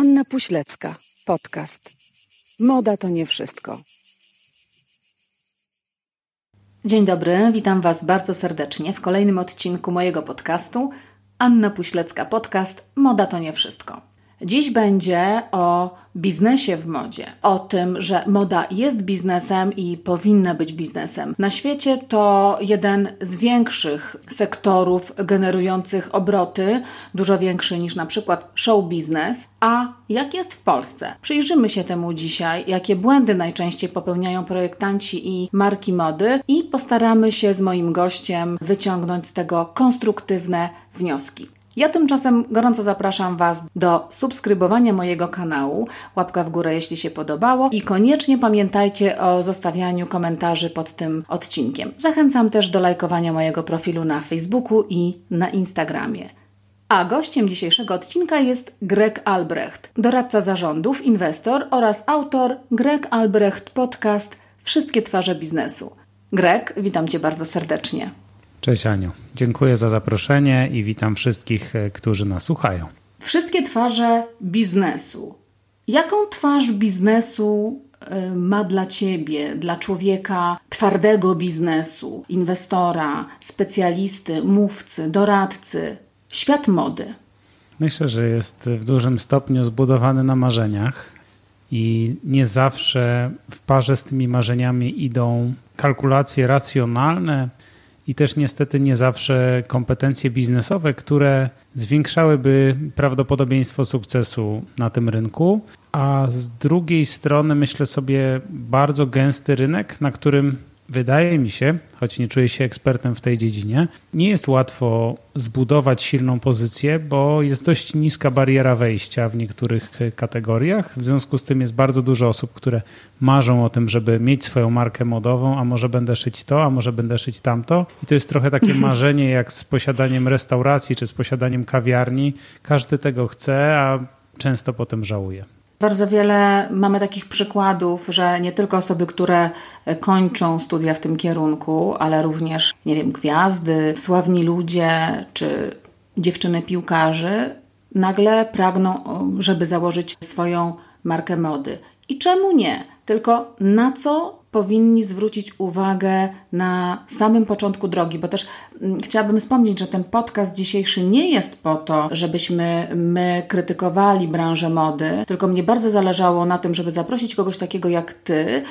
Anna Puślecka, podcast. Moda to nie wszystko. Dzień dobry, witam Was bardzo serdecznie w kolejnym odcinku mojego podcastu. Anna Puślecka, podcast Moda to nie wszystko. Dziś będzie o biznesie w modzie, o tym, że moda jest biznesem i powinna być biznesem. Na świecie to jeden z większych sektorów generujących obroty, dużo większy niż na przykład show biznes. A jak jest w Polsce? Przyjrzymy się temu dzisiaj, jakie błędy najczęściej popełniają projektanci i marki mody i postaramy się z moim gościem wyciągnąć z tego konstruktywne wnioski. Ja tymczasem gorąco zapraszam Was do subskrybowania mojego kanału, łapka w górę jeśli się podobało i koniecznie pamiętajcie o zostawianiu komentarzy pod tym odcinkiem. Zachęcam też do lajkowania mojego profilu na Facebooku i na Instagramie. A gościem dzisiejszego odcinka jest Greg Albrecht, doradca zarządów, inwestor oraz autor Greg Albrecht Podcast Wszystkie twarze biznesu. Greg, witam Cię bardzo serdecznie. Cześć Aniu, dziękuję za zaproszenie i witam wszystkich, e, którzy nas słuchają. Wszystkie twarze biznesu. Jaką twarz biznesu e, ma dla ciebie, dla człowieka twardego biznesu, inwestora, specjalisty, mówcy, doradcy, świat mody? Myślę, że jest w dużym stopniu zbudowany na marzeniach i nie zawsze w parze z tymi marzeniami idą kalkulacje racjonalne, i też niestety nie zawsze kompetencje biznesowe, które zwiększałyby prawdopodobieństwo sukcesu na tym rynku, a z drugiej strony myślę sobie bardzo gęsty rynek, na którym wydaje mi się, choć nie czuję się ekspertem w tej dziedzinie, nie jest łatwo zbudować silną pozycję, bo jest dość niska bariera wejścia w niektórych kategoriach. W związku z tym jest bardzo dużo osób, które marzą o tym, żeby mieć swoją markę modową, a może będę szyć to, a może będę szyć tamto. I to jest trochę takie marzenie jak z posiadaniem restauracji czy z posiadaniem kawiarni. Każdy tego chce, a często potem żałuje. Bardzo wiele mamy takich przykładów, że nie tylko osoby, które kończą studia w tym kierunku, ale również, nie wiem, gwiazdy, sławni ludzie czy dziewczyny piłkarzy nagle pragną, żeby założyć swoją markę mody. I czemu nie? Tylko na co powinni zwrócić uwagę na samym początku drogi, bo też mm, chciałabym wspomnieć, że ten podcast dzisiejszy nie jest po to, żebyśmy my krytykowali branżę mody, tylko mnie bardzo zależało na tym, żeby zaprosić kogoś takiego jak ty,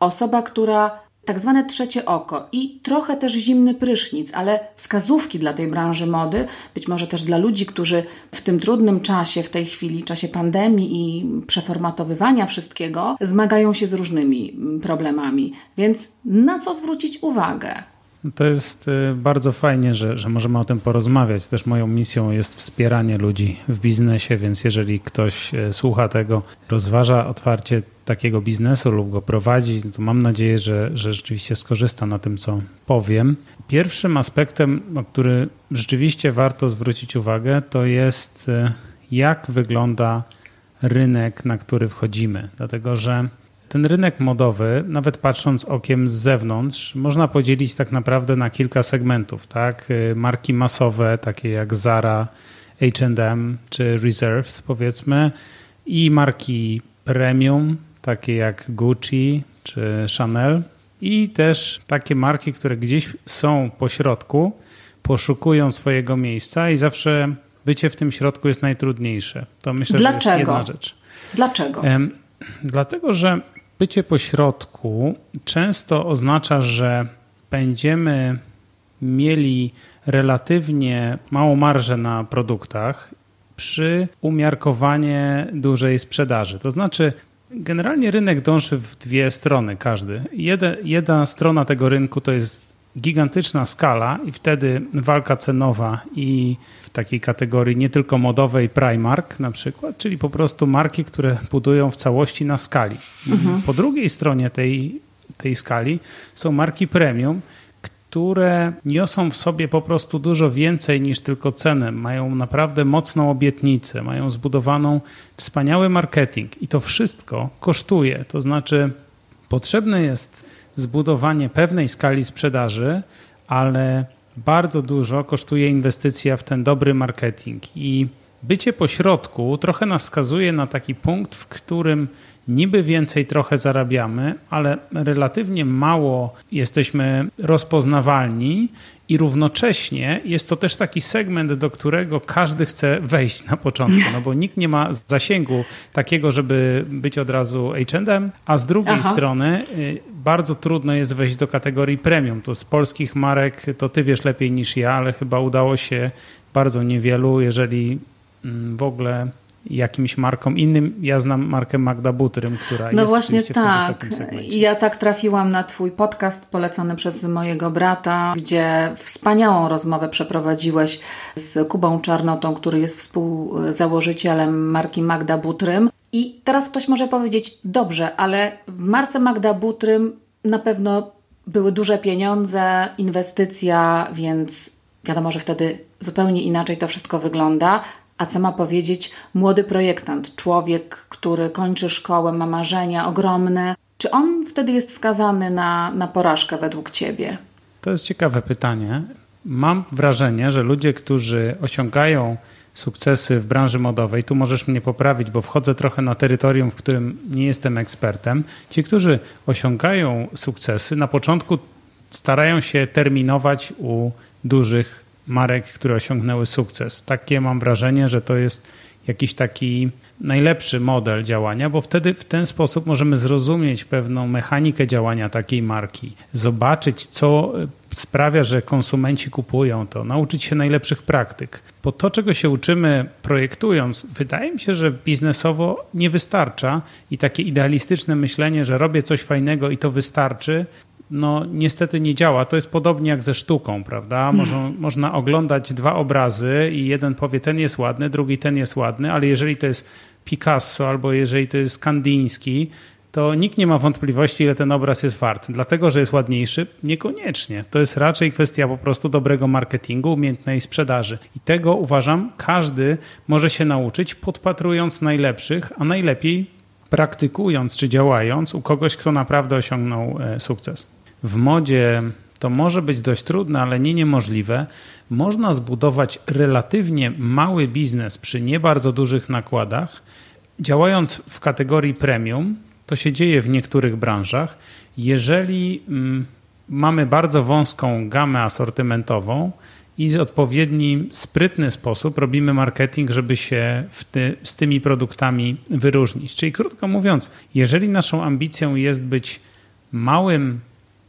osoba, która tak zwane trzecie oko i trochę też zimny prysznic, ale wskazówki dla tej branży mody, być może też dla ludzi, którzy w tym trudnym czasie, w tej chwili, czasie pandemii i przeformatowywania wszystkiego, zmagają się z różnymi mm, problemami. Więc na co zwrócić uwagę? To jest y, bardzo fajnie, że, że możemy o tym porozmawiać. Też moją misją jest wspieranie ludzi w biznesie, więc jeżeli ktoś y, słucha tego, rozważa otwarcie takiego biznesu lub go prowadzi, to mam nadzieję, że, że rzeczywiście skorzysta na tym, co powiem. Pierwszym aspektem, na który rzeczywiście warto zwrócić uwagę, to jest y, jak wygląda rynek, na który wchodzimy. Dlatego, że ten rynek modowy, nawet patrząc okiem z zewnątrz, można podzielić tak naprawdę na kilka segmentów. Tak? Marki masowe, takie jak Zara, HM czy Reserved, powiedzmy, i marki premium, takie jak Gucci czy Chanel, i też takie marki, które gdzieś są po środku, poszukują swojego miejsca i zawsze bycie w tym środku jest najtrudniejsze. To myślę, Dlaczego? że jest jedna rzecz. Dlaczego? Dlatego, że bycie pośrodku często oznacza, że będziemy mieli relatywnie małą marżę na produktach przy umiarkowanie dużej sprzedaży. To znaczy, generalnie rynek dąży w dwie strony każdy. Jedna, strona tego rynku to jest gigantyczna skala i wtedy walka cenowa i w takiej kategorii nie tylko modowej Primark na przykład, czyli po prostu marki, które budują w całości na skali. Mhm. Po drugiej stronie tej, tej skali są marki premium, które niosą w sobie po prostu dużo więcej niż tylko cenę. Mają naprawdę mocną obietnicę, mają zbudowaną wspaniały marketing i to wszystko kosztuje. To znaczy, potrzebne jest zbudowanie pewnej skali sprzedaży, ale bardzo dużo kosztuje inwestycja w ten dobry marketing. I bycie pośrodku trochę nas skazuje na taki punkt, w którym niby więcej trochę zarabiamy, ale relatywnie mało jesteśmy rozpoznawalni i równocześnie jest to też taki segment, do którego każdy chce wejść na początku, no bo nikt nie ma zasięgu takiego, żeby być od razu H&M, a z drugiej Aha. strony y, bardzo trudno jest wejść do kategorii premium. To z polskich marek to ty wiesz lepiej niż ja, ale chyba udało się bardzo niewielu, jeżeli mm, w ogóle jakimś markom innym. Ja znam markę Magda Butrym, która no jest właśnie tak. Ja tak trafiłam na twój podcast polecony przez mojego brata, gdzie wspaniałą rozmowę przeprowadziłeś z Kubą Czarnotą, który jest współzałożycielem marki Magda Butrym. I teraz ktoś może powiedzieć, dobrze, ale w marce Magda Butrym na pewno były duże pieniądze, inwestycja, więc wiadomo, że wtedy zupełnie inaczej to wszystko wygląda. A co ma powiedzieć młody projektant, człowiek, który kończy szkołę, ma marzenia ogromne? Czy on wtedy jest skazany na, na porażkę według Ciebie? To jest ciekawe pytanie. Mam wrażenie, że ludzie, którzy osiągają sukcesy w branży modowej, tu możesz mnie poprawić, bo wchodzę trochę na terytorium, w którym nie jestem ekspertem. Ci, którzy osiągają sukcesy, na początku starają się terminować u dużych marek, które osiągnęły sukces. Takie mam wrażenie, że to jest jakiś taki najlepszy model działania, bo wtedy w ten sposób możemy zrozumieć pewną mechanikę działania takiej marki, zobaczyć, co sprawia, że konsumenci kupują to, nauczyć się najlepszych praktyk. Bo to, czego się uczymy projektując, wydaje mi się, że biznesowo nie wystarcza i takie idealistyczne myślenie, że robię coś fajnego i to wystarczy, no niestety nie działa. To jest podobnie jak ze sztuką, prawda? Można, można oglądać dwa obrazy i jeden powie, ten jest ładny, drugi ten jest ładny, ale jeżeli to jest Picasso albo jeżeli to jest Kandiński, to nikt nie ma wątpliwości, ile ten obraz jest wart. Dlatego, że jest ładniejszy? Niekoniecznie. To jest raczej kwestia po prostu dobrego marketingu, umiejętnej sprzedaży. I tego uważam, każdy może się nauczyć, podpatrując najlepszych, a najlepiej praktykując czy działając u kogoś, kto naprawdę osiągnął e, sukces w modzie to może być dość trudne, ale nie niemożliwe. Można zbudować relatywnie mały biznes przy nie bardzo dużych nakładach, działając w kategorii premium. To się dzieje w niektórych branżach. Jeżeli mm, mamy bardzo wąską gamę asortymentową i w odpowiedni, sprytny sposób robimy marketing, żeby się ty, z tymi produktami wyróżnić. Czyli krótko mówiąc, jeżeli naszą ambicją jest być małym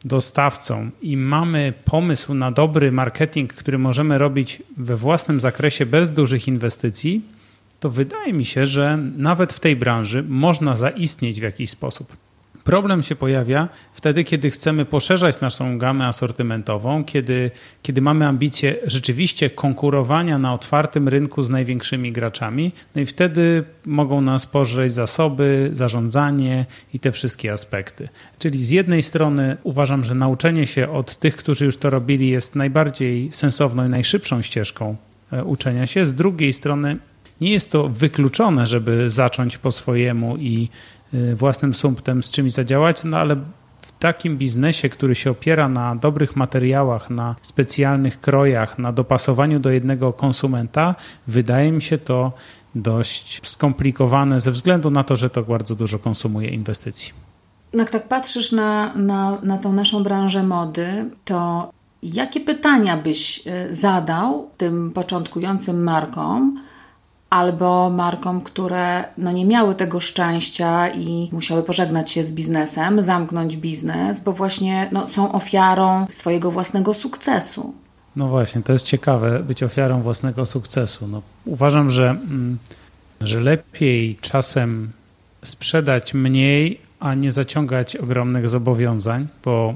dostawcą i mamy pomysł na dobry marketing, który możemy robić we własnym zakresie bez dużych inwestycji, to wydaje mi się, że nawet w tej branży można zaistnieć w jakiś sposób. Problem się pojawia wtedy, kiedy chcemy poszerzać naszą gamę asortymentową, kiedy, kiedy mamy ambicje rzeczywiście konkurowania na otwartym rynku z największymi graczami, no i wtedy mogą nas pożreć zasoby, zarządzanie i te wszystkie aspekty. Czyli z jednej strony uważam, że nauczenie się od tych, którzy już to robili, jest najbardziej sensowną i najszybszą ścieżką e, uczenia się. Z drugiej strony nie jest to wykluczone, żeby zacząć po swojemu i własnym sumptem z czymś zadziałać, no ale w takim biznesie, który się opiera na dobrych materiałach, na specjalnych krojach, na dopasowaniu do jednego konsumenta, wydaje mi się to dość skomplikowane ze względu na to, że to bardzo dużo konsumuje inwestycji. Jak tak patrzysz na, na, na tą naszą branżę mody, to jakie pytania byś y, zadał tym początkującym markom, albo markom, które no nie miały tego szczęścia i musiały pożegnać się z biznesem, zamknąć biznes, bo właśnie no, są ofiarą swojego własnego sukcesu. No właśnie, to jest ciekawe, być ofiarą własnego sukcesu. No, uważam, że, mm, że lepiej czasem sprzedać mniej, a nie zaciągać ogromnych zobowiązań, bo,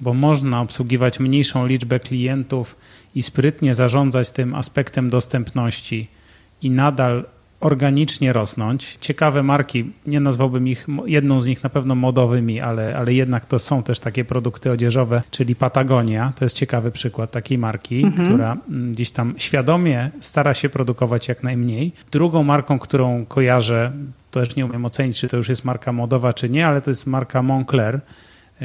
bo można obsługiwać mniejszą liczbę klientów i sprytnie zarządzać tym aspektem dostępności i nadal organicznie rosnąć. Ciekawe marki, nie nazwałbym ich, jedną z nich na pewno modowymi, ale, ale jednak to są też takie produkty odzieżowe, czyli Patagonia. To jest ciekawy przykład takiej marki, mhm. która mm, gdzieś tam świadomie stara się produkować jak najmniej. Drugą marką, którą kojarzę, to też nie umiem ocenić, czy to już jest marka modowa, czy nie, ale to jest marka Moncler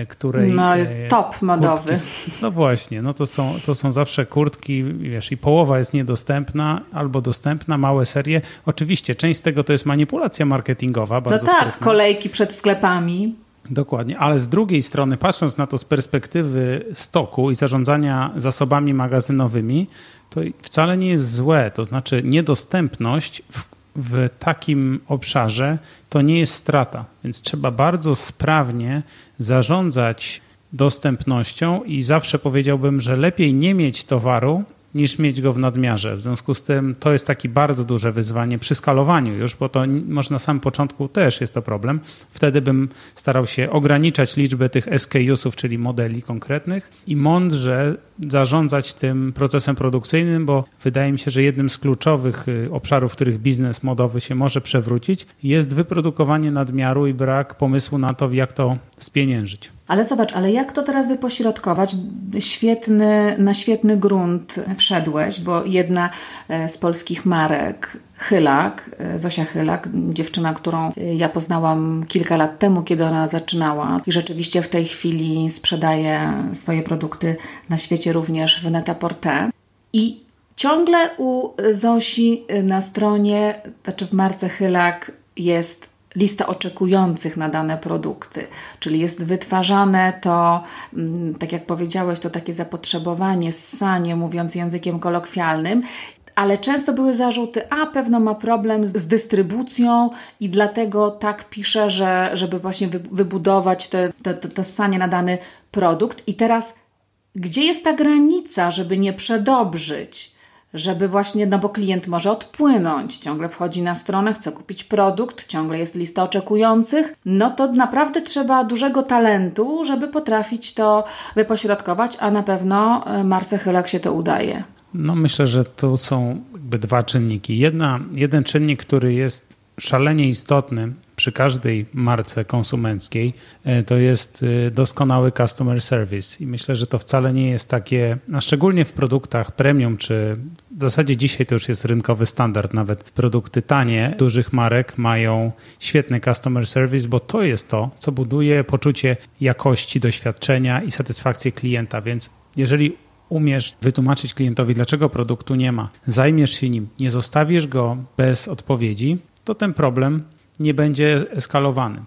której... No, top modowy. Kurtki, no właśnie, no to są, to są zawsze kurtki, wiesz, i połowa jest niedostępna albo dostępna, małe serie. Oczywiście, część z tego to jest manipulacja marketingowa. no tak, sprytna. kolejki przed sklepami. Dokładnie, ale z drugiej strony, patrząc na to z perspektywy stoku i zarządzania zasobami magazynowymi, to wcale nie jest złe. To znaczy, niedostępność w, w takim obszarze to nie jest strata, więc trzeba bardzo sprawnie zarządzać dostępnością i zawsze powiedziałbym, że lepiej nie mieć towaru, niż mieć go w nadmiarze. W związku z tym to jest takie bardzo duże wyzwanie przy skalowaniu już, bo to może na samym początku też jest to problem. Wtedy bym starał się ograniczać liczbę tych SKUsów, czyli modeli konkretnych i mądrze zarządzać tym procesem produkcyjnym, bo wydaje mi się, że jednym z kluczowych y, obszarów, w których biznes modowy się może przewrócić, jest wyprodukowanie nadmiaru i brak pomysłu na to, jak to spieniężyć. Ale zobacz, ale jak to teraz wypośrodkować? Świetny, na świetny grunt wszedłeś, bo jedna e, z polskich marek, Chylak, e, Zosia Chylak, dziewczyna, którą e, ja poznałam kilka lat temu, kiedy ona zaczynała. I rzeczywiście w tej chwili sprzedaje swoje produkty na świecie również w Net-a-Porter. I ciągle u Zosi na stronie, znaczy w marce Chylak jest lista oczekujących na dane produkty, czyli jest wytwarzane to, mm, tak jak powiedziałeś, to takie zapotrzebowanie, ssanie, mówiąc językiem kolokwialnym, ale często były zarzuty, a pewno ma problem z, dystrybucją i dlatego tak pisze, że, żeby właśnie wybudować to, to, to, to ssanie na dany produkt. I teraz, gdzie jest ta granica, żeby nie przedobrzyć? żeby właśnie, no bo klient może odpłynąć, ciągle wchodzi na stronę, chce kupić produkt, ciągle jest lista oczekujących, no to naprawdę trzeba dużego talentu, żeby potrafić to wypośrodkować, a na pewno e, Marce Chylak się to udaje. No myślę, że tu są jakby dwa czynniki. Jedna, jeden czynnik, który jest szalenie istotny przy każdej marce konsumenckiej, e, to jest e, doskonały customer service. I myślę, że to wcale nie jest takie, a szczególnie w produktach premium, czy w zasadzie dzisiaj to już jest rynkowy standard, nawet produkty tanie dużych marek mają świetny customer service, bo to jest to, co buduje poczucie jakości, doświadczenia i satysfakcję klienta. Więc jeżeli umiesz wytłumaczyć klientowi, dlaczego produktu nie ma, zajmiesz się nim, nie zostawisz go bez odpowiedzi, to ten problem nie będzie eskalowany.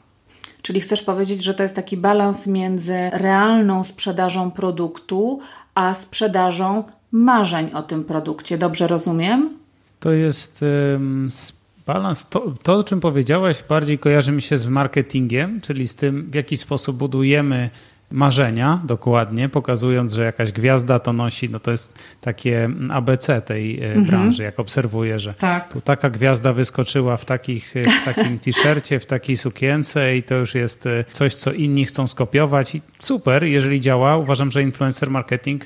Czyli chcesz powiedzieć, że to jest taki balans między realną sprzedażą produktu, a sprzedażą marzeń o tym produkcie. Dobrze rozumiem? To jest um, balans. To, to, o czym powiedziałeś, bardziej kojarzy mi się z marketingiem, czyli z tym, w jaki sposób budujemy marzenia dokładnie, pokazując, że jakaś gwiazda to nosi, no to jest takie ABC tej e, mhm. branży, jak obserwuję, że tak. tu taka gwiazda wyskoczyła w, takich, e, w takim t-shircie, w takiej sukience i to już jest e, coś, co inni chcą skopiować i super, jeżeli działa. Uważam, że influencer marketing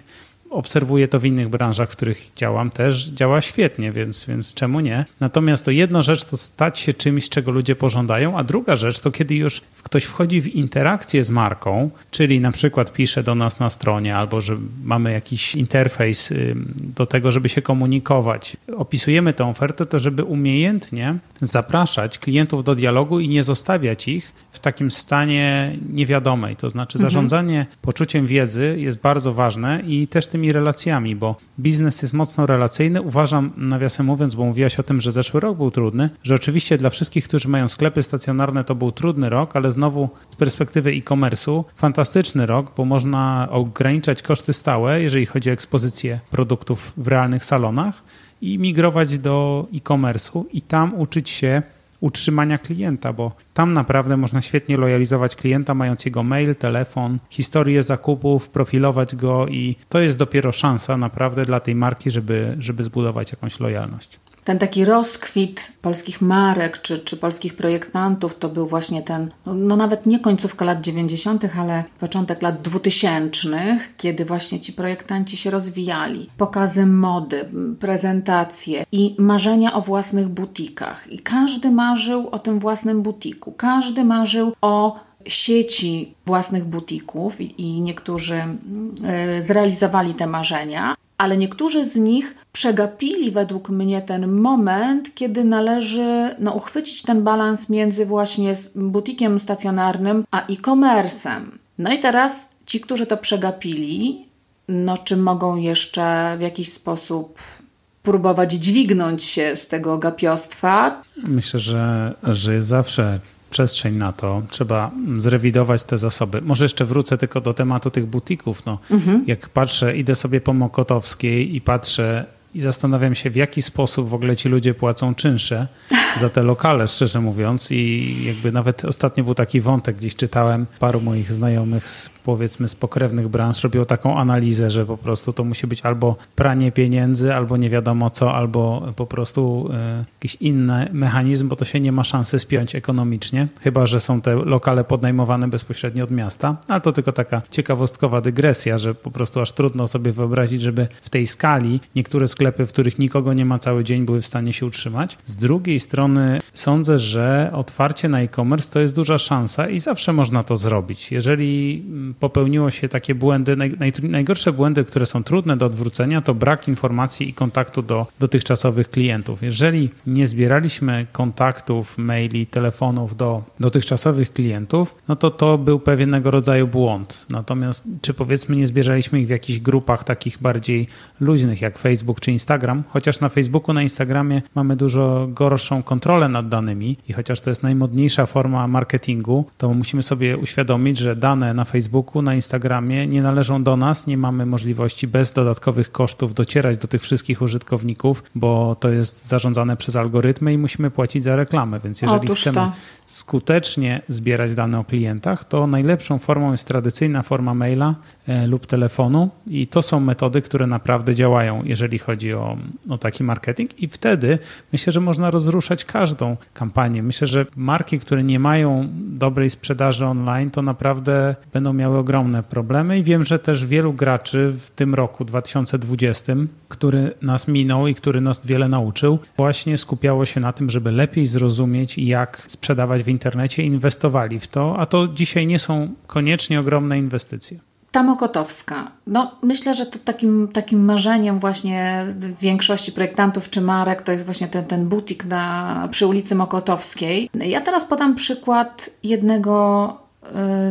obserwuję to w innych branżach, w których działam też, działa świetnie, więc, więc czemu nie? Natomiast to jedna rzecz to stać się czymś, czego ludzie pożądają, a druga rzecz to kiedy już ktoś wchodzi w interakcję z marką, czyli na przykład pisze do nas na stronie albo że mamy jakiś interfejs do tego, żeby się komunikować. Opisujemy tę ofertę, to żeby umiejętnie zapraszać klientów do dialogu i nie zostawiać ich w takim stanie niewiadomej. To znaczy mhm. zarządzanie poczuciem wiedzy jest bardzo ważne i też tymi relacjami, bo biznes jest mocno relacyjny. Uważam, nawiasem mówiąc, bo mówiłaś o tym, że zeszły rok był trudny, że oczywiście dla wszystkich, którzy mają sklepy stacjonarne, to był trudny rok, ale znowu z perspektywy e-commerce'u fantastyczny rok, bo można ograniczać koszty stałe, jeżeli chodzi o ekspozycję produktów w realnych salonach i migrować do e-commerce'u i tam uczyć się utrzymania klienta, bo tam naprawdę można świetnie lojalizować klienta, mając jego mail, telefon, historię zakupów, profilować go i to jest dopiero szansa naprawdę dla tej marki, żeby, żeby zbudować jakąś lojalność ten taki rozkwit polskich marek czy, czy polskich projektantów to był właśnie ten, no, no nawet nie końcówka lat 90., ale początek lat 2000, kiedy właśnie ci projektanci się rozwijali. Pokazy mody, prezentacje i marzenia o własnych butikach. I każdy marzył o tym własnym butiku, każdy marzył o sieci własnych butików i niektórzy y, zrealizowali te marzenia, ale niektórzy z nich przegapili według mnie ten moment, kiedy należy no, uchwycić ten balans między właśnie butikiem stacjonarnym a e-commerce'em. No i teraz ci, którzy to przegapili, no czy mogą jeszcze w jakiś sposób próbować dźwignąć się z tego gapiostwa? Myślę, że, że jest zawsze przestrzeń na to. Trzeba zrewidować te zasoby. Może jeszcze wrócę tylko do tematu tych butików. No, mhm. Jak patrzę, idę sobie po Mokotowskiej i patrzę i zastanawiam się, w jaki sposób w ogóle ci ludzie płacą czynsze za te lokale, szczerze mówiąc. I jakby nawet ostatnio był taki wątek, gdzieś czytałem, paru moich znajomych z powiedzmy z pokrewnych branż robiło taką analizę, że po prostu to musi być albo pranie pieniędzy, albo nie wiadomo co, albo po prostu e, jakiś inny mechanizm, bo to się nie ma szansy spiąć ekonomicznie, chyba że są te lokale podnajmowane bezpośrednio od miasta. Ale to tylko taka ciekawostkowa dygresja, że po prostu aż trudno sobie wyobrazić, żeby w tej skali niektóre sklepy, w których nikogo nie ma cały dzień, były w stanie się utrzymać. Z drugiej strony sądzę, że otwarcie na e-commerce to jest duża szansa i zawsze można to zrobić. Jeżeli mm, popełniło się takie błędy, naj, naj, najgorsze błędy, które są trudne do odwrócenia, to brak informacji i kontaktu do dotychczasowych klientów. Jeżeli nie zbieraliśmy kontaktów, maili, telefonów do dotychczasowych klientów, no to to był pewnego rodzaju błąd. Natomiast czy powiedzmy nie zbieraliśmy ich w jakichś grupach takich bardziej luźnych jak Facebook czy Instagram, chociaż na Facebooku, na Instagramie mamy dużo gorszą kontrolę nad danymi i chociaż to jest najmodniejsza forma marketingu, to musimy sobie uświadomić, że dane na Facebooku Facebooku, na Instagramie nie należą do nas, nie mamy możliwości bez dodatkowych kosztów docierać do tych wszystkich użytkowników, bo to jest zarządzane przez algorytmy i musimy płacić za reklamę. Więc jeżeli chcemy skutecznie zbierać dane o klientach, to najlepszą formą jest tradycyjna forma maila e, lub telefonu i to są metody, które naprawdę działają, jeżeli chodzi o, o taki marketing i wtedy myślę, że można rozruszać każdą kampanię. Myślę, że marki, które nie mają dobrej sprzedaży online, to naprawdę będą miały ogromne problemy i wiem, że też wielu graczy w tym roku 2020, który nas minął i który nas wiele nauczył, właśnie skupiało się na tym, żeby lepiej zrozumieć, jak sprzedawać w internecie, inwestowali w to, a to dzisiaj nie są koniecznie ogromne inwestycje. Ta Mokotowska. No, myślę, że to takim, takim marzeniem właśnie większości projektantów czy marek to jest właśnie ten, ten butik na, przy ulicy Mokotowskiej. Ja teraz podam przykład jednego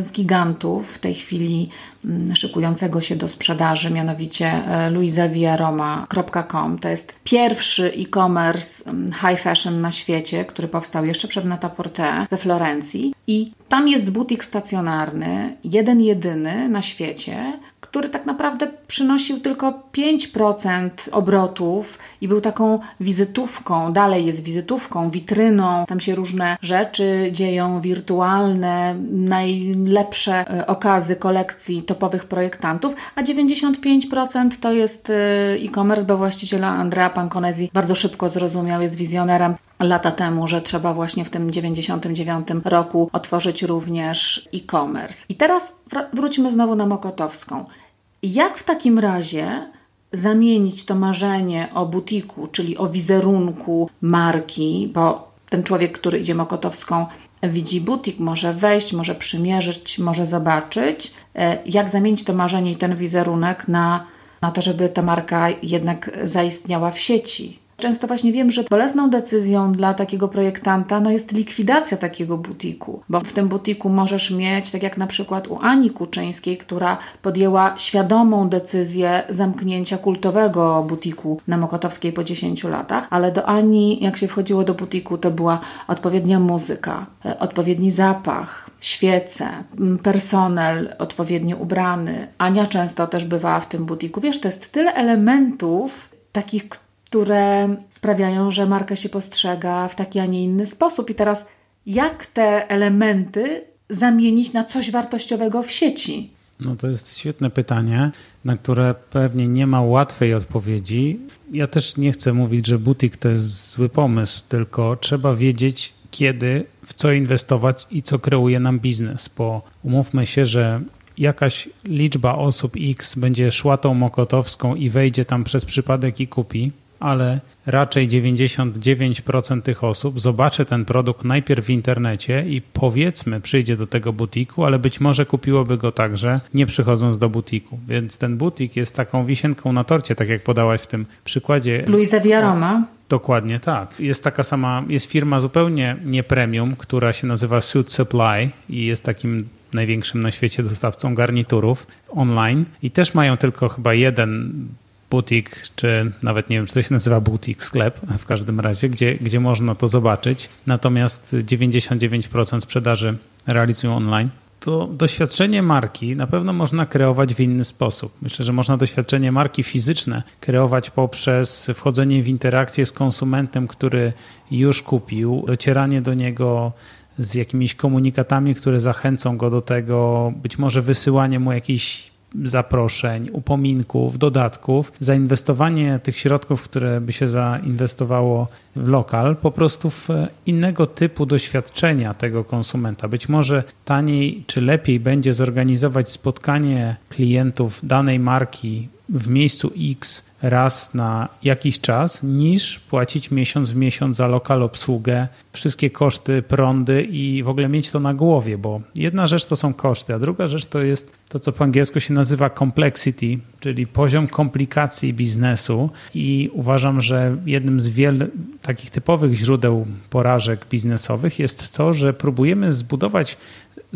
z gigantów w tej chwili mm, szykującego się do sprzedaży, mianowicie e, luisaviaroma.com. To jest pierwszy e-commerce mm, high fashion na świecie, który powstał jeszcze przed Nataporte we Florencji. I tam jest butik stacjonarny, jeden jedyny na świecie, który tak naprawdę przynosił tylko 5% obrotów i był taką wizytówką, dalej jest wizytówką, witryną. Tam się różne rzeczy dzieją, wirtualne, najlepsze e, okazy kolekcji topowych projektantów, a 95% to jest e, e-commerce, bo właściciela Andrea Panconesi bardzo szybko zrozumiał, jest wizjonerem lata temu, że trzeba właśnie w tym 99 roku otworzyć również e-commerce. I teraz wróćmy znowu na Mokotowską. Jak w takim razie zamienić to marzenie o butiku, czyli o wizerunku marki, bo ten człowiek, który idzie Mokotowską, widzi butik, może wejść, może przymierzyć, może zobaczyć, e, jak zamienić to marzenie i ten wizerunek na, na to, żeby ta marka jednak zaistniała w sieci. Często właśnie wiem, że bolesną decyzją dla takiego projektanta no jest likwidacja takiego butiku, bo w tym butiku możesz mieć, tak jak na przykład u Ani Kuczyńskiej, która podjęła świadomą decyzję zamknięcia kultowego butiku na Mokotowskiej po 10 latach, ale do Ani, jak się wchodziło do butiku, to była odpowiednia muzyka, e, odpowiedni zapach, świece, personel odpowiednio ubrany. Ania często też bywała w tym butiku. Wiesz, to jest tyle elementów takich, które sprawiają, że marka się postrzega w taki, a nie inny sposób. I teraz, jak te elementy zamienić na coś wartościowego w sieci? No to jest świetne pytanie, na które pewnie nie ma łatwej odpowiedzi. Ja też nie chcę mówić, że butik to jest zły pomysł, tylko trzeba wiedzieć, kiedy, w co inwestować i co kreuje nam biznes, bo umówmy się, że jakaś liczba osób X będzie szła tą mokotowską i wejdzie tam przez przypadek i kupi, ale raczej 99% tych osób zobaczy ten produkt najpierw w internecie i powiedzmy przyjdzie do tego butiku, ale być może kupiłoby go także nie przychodząc do butiku. Więc ten butik jest taką wisienką na torcie, tak jak podałaś w tym przykładzie. Luisa Viaroma. Dokładnie tak. Jest taka sama, jest firma zupełnie nie premium, która się nazywa Suit Supply i jest takim największym na świecie dostawcą garniturów online i też mają tylko chyba jeden butik, czy nawet nie wiem, czy to się nazywa butik, sklep w każdym razie, gdzie, gdzie można to zobaczyć. Natomiast 99% sprzedaży realizują online. To doświadczenie marki na pewno można kreować w inny sposób. Myślę, że można doświadczenie marki fizyczne kreować poprzez wchodzenie w interakcję z konsumentem, który już kupił, docieranie do niego z jakimiś komunikatami, które zachęcą go do tego, być może wysyłanie mu jakichś zaproszeń, upominków, dodatków, zainwestowanie tych środków, które by się zainwestowało w lokal, po prostu w innego typu doświadczenia tego konsumenta. Być może taniej czy lepiej będzie zorganizować spotkanie klientów danej marki w miejscu X raz na jakiś czas, niż płacić miesiąc w miesiąc za lokal obsługę, wszystkie koszty, prądy i w ogóle mieć to na głowie, bo jedna rzecz to są koszty, a druga rzecz to jest to, co po angielsku się nazywa complexity, czyli poziom komplikacji biznesu. I uważam, że jednym z wielu takich typowych źródeł porażek biznesowych jest to, że próbujemy zbudować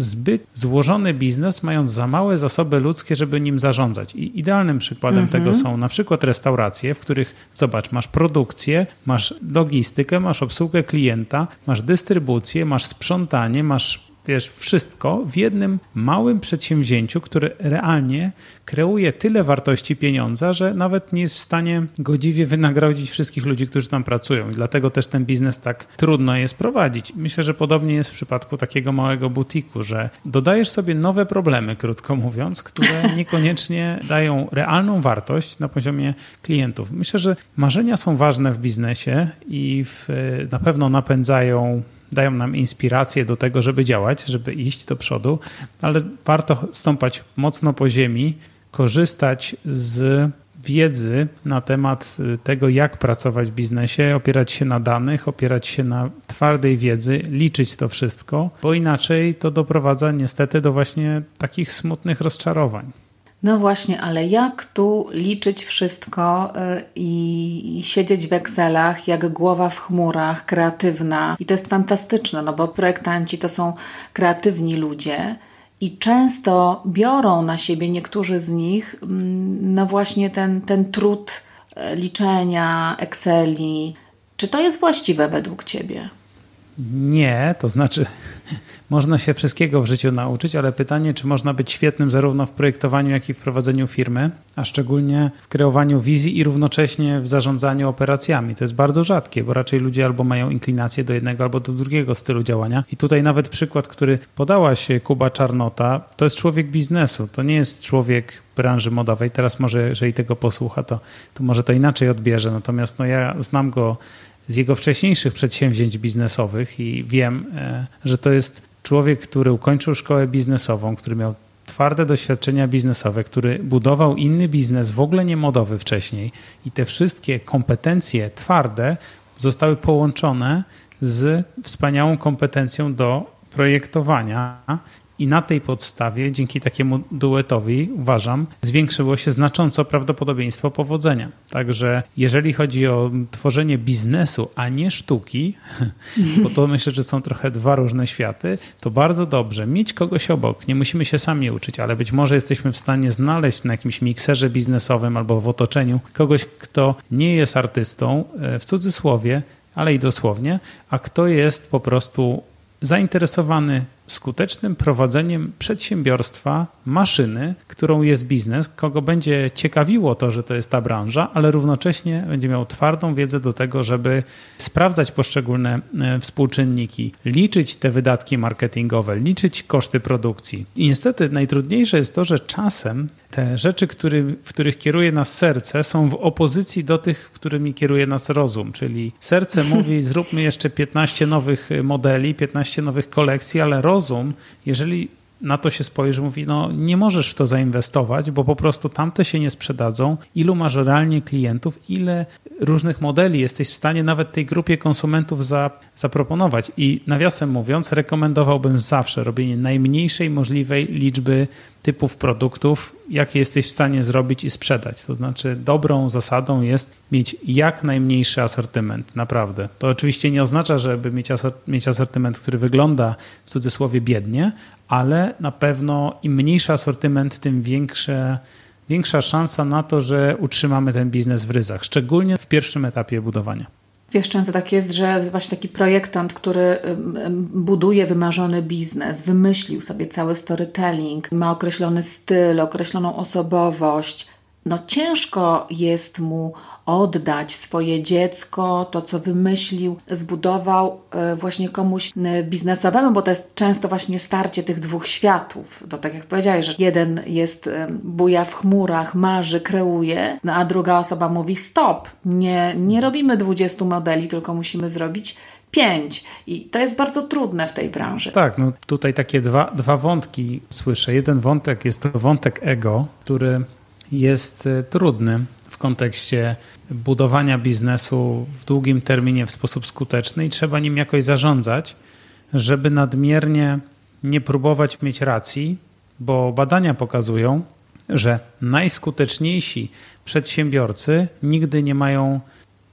zbyt złożony biznes, mając za małe zasoby ludzkie, żeby nim zarządzać. I idealnym przykładem mhm. tego są na przykład restauracje, w których zobacz, masz produkcję, masz logistykę, masz obsługę klienta, masz dystrybucję, masz sprzątanie, masz wiesz, wszystko w jednym małym przedsięwzięciu, które realnie kreuje tyle wartości pieniądza, że nawet nie jest w stanie godziwie wynagrodzić wszystkich ludzi, którzy tam pracują. I dlatego też ten biznes tak trudno jest prowadzić. Myślę, że podobnie jest w przypadku takiego małego butiku, że dodajesz sobie nowe problemy, krótko mówiąc, które niekoniecznie dają realną wartość na poziomie klientów. Myślę, że marzenia są ważne w biznesie i w, na pewno napędzają dają nam inspirację do tego, żeby działać, żeby iść do przodu, ale warto stąpać mocno po ziemi, korzystać z wiedzy na temat y, tego, jak pracować w biznesie, opierać się na danych, opierać się na twardej wiedzy, liczyć to wszystko, bo inaczej to doprowadza niestety do właśnie takich smutnych rozczarowań. No właśnie, ale jak tu liczyć wszystko y, i, siedzieć w Excelach, jak głowa w chmurach, kreatywna. I to jest fantastyczne, no bo projektanci to są kreatywni ludzie i często biorą na siebie niektórzy z nich, mm, no właśnie ten, ten trud y, liczenia, Exceli. Czy to jest właściwe według Ciebie? Nie, to znaczy można się wszystkiego w życiu nauczyć, ale pytanie, czy można być świetnym zarówno w projektowaniu, jak i w prowadzeniu firmy, a szczególnie w kreowaniu wizji i równocześnie w zarządzaniu operacjami. To jest bardzo rzadkie, bo raczej ludzie albo mają inklinację do jednego, albo do drugiego stylu działania. I tutaj nawet przykład, który podałaś Kuba Czarnota, to jest człowiek biznesu, to nie jest człowiek branży modowej. Teraz może, jeżeli tego posłucha, to, to może to inaczej odbierze. Natomiast no, ja znam go z jego wcześniejszych przedsięwzięć biznesowych i wiem, e, że to jest człowiek, który ukończył szkołę biznesową, który miał twarde doświadczenia biznesowe, który budował inny biznes, w ogóle nie modowy wcześniej, i te wszystkie kompetencje twarde zostały połączone z wspaniałą kompetencją do projektowania i na tej podstawie, dzięki takiemu duetowi, uważam, zwiększyło się znacząco prawdopodobieństwo powodzenia. Także jeżeli chodzi o tworzenie biznesu, a nie sztuki, bo to myślę, że są trochę dwa różne światy, to bardzo dobrze mieć kogoś obok. Nie musimy się sami uczyć, ale być może jesteśmy w stanie znaleźć na jakimś mikserze biznesowym albo w otoczeniu kogoś, kto nie jest artystą, e, w cudzysłowie, ale i dosłownie, a kto jest po prostu zainteresowany skutecznym prowadzeniem przedsiębiorstwa, maszyny, którą jest biznes, kogo będzie ciekawiło to, że to jest ta branża, ale równocześnie będzie miał twardą wiedzę do tego, żeby sprawdzać poszczególne e, współczynniki, liczyć te wydatki marketingowe, liczyć koszty produkcji. I niestety najtrudniejsze jest to, że czasem te rzeczy, który, w których kieruje nas serce, są w opozycji do tych, którymi kieruje nas rozum. Czyli serce mówi, zróbmy jeszcze 15 nowych modeli, 15 nowych kolekcji, ale rozum rozum, jeżeli na to się spojrzy, mówi, no nie możesz w to zainwestować, bo po prostu tamte się nie sprzedadzą. Ilu masz realnie klientów, ile różnych modeli jesteś w stanie nawet tej grupie konsumentów za, zaproponować. I nawiasem mówiąc, rekomendowałbym zawsze robienie najmniejszej możliwej liczby typów produktów, jakie jesteś w stanie zrobić i sprzedać. To znaczy, dobrą zasadą jest mieć jak najmniejszy asortyment, naprawdę. To oczywiście nie oznacza, żeby mieć, mieć asortyment, który wygląda w cudzysłowie biednie, ale na pewno im mniejszy asortyment, tym większe, większa szansa na to, że utrzymamy ten biznes w ryzach, szczególnie w pierwszym etapie budowania. Wiesz, często tak jest, że właśnie taki projektant, który buduje wymarzony biznes, wymyślił sobie cały storytelling, ma określony styl, określoną osobowość, no ciężko jest mu oddać swoje dziecko, to co wymyślił, zbudował e, właśnie komuś e, biznesowemu, bo to jest często właśnie starcie tych dwóch światów. To tak jak powiedziałeś, że jeden jest e, buja w chmurach, marzy, kreuje, no a druga osoba mówi stop, nie, nie robimy 20 modeli, tylko musimy zrobić pięć. I to jest bardzo trudne w tej branży. Tak, no tutaj takie dwa, dwa wątki słyszę. Jeden wątek jest to wątek ego, który jest e, trudny w kontekście budowania biznesu w długim terminie w sposób skuteczny i trzeba nim jakoś zarządzać, żeby nadmiernie nie próbować mieć racji, bo badania pokazują, że najskuteczniejsi przedsiębiorcy nigdy nie mają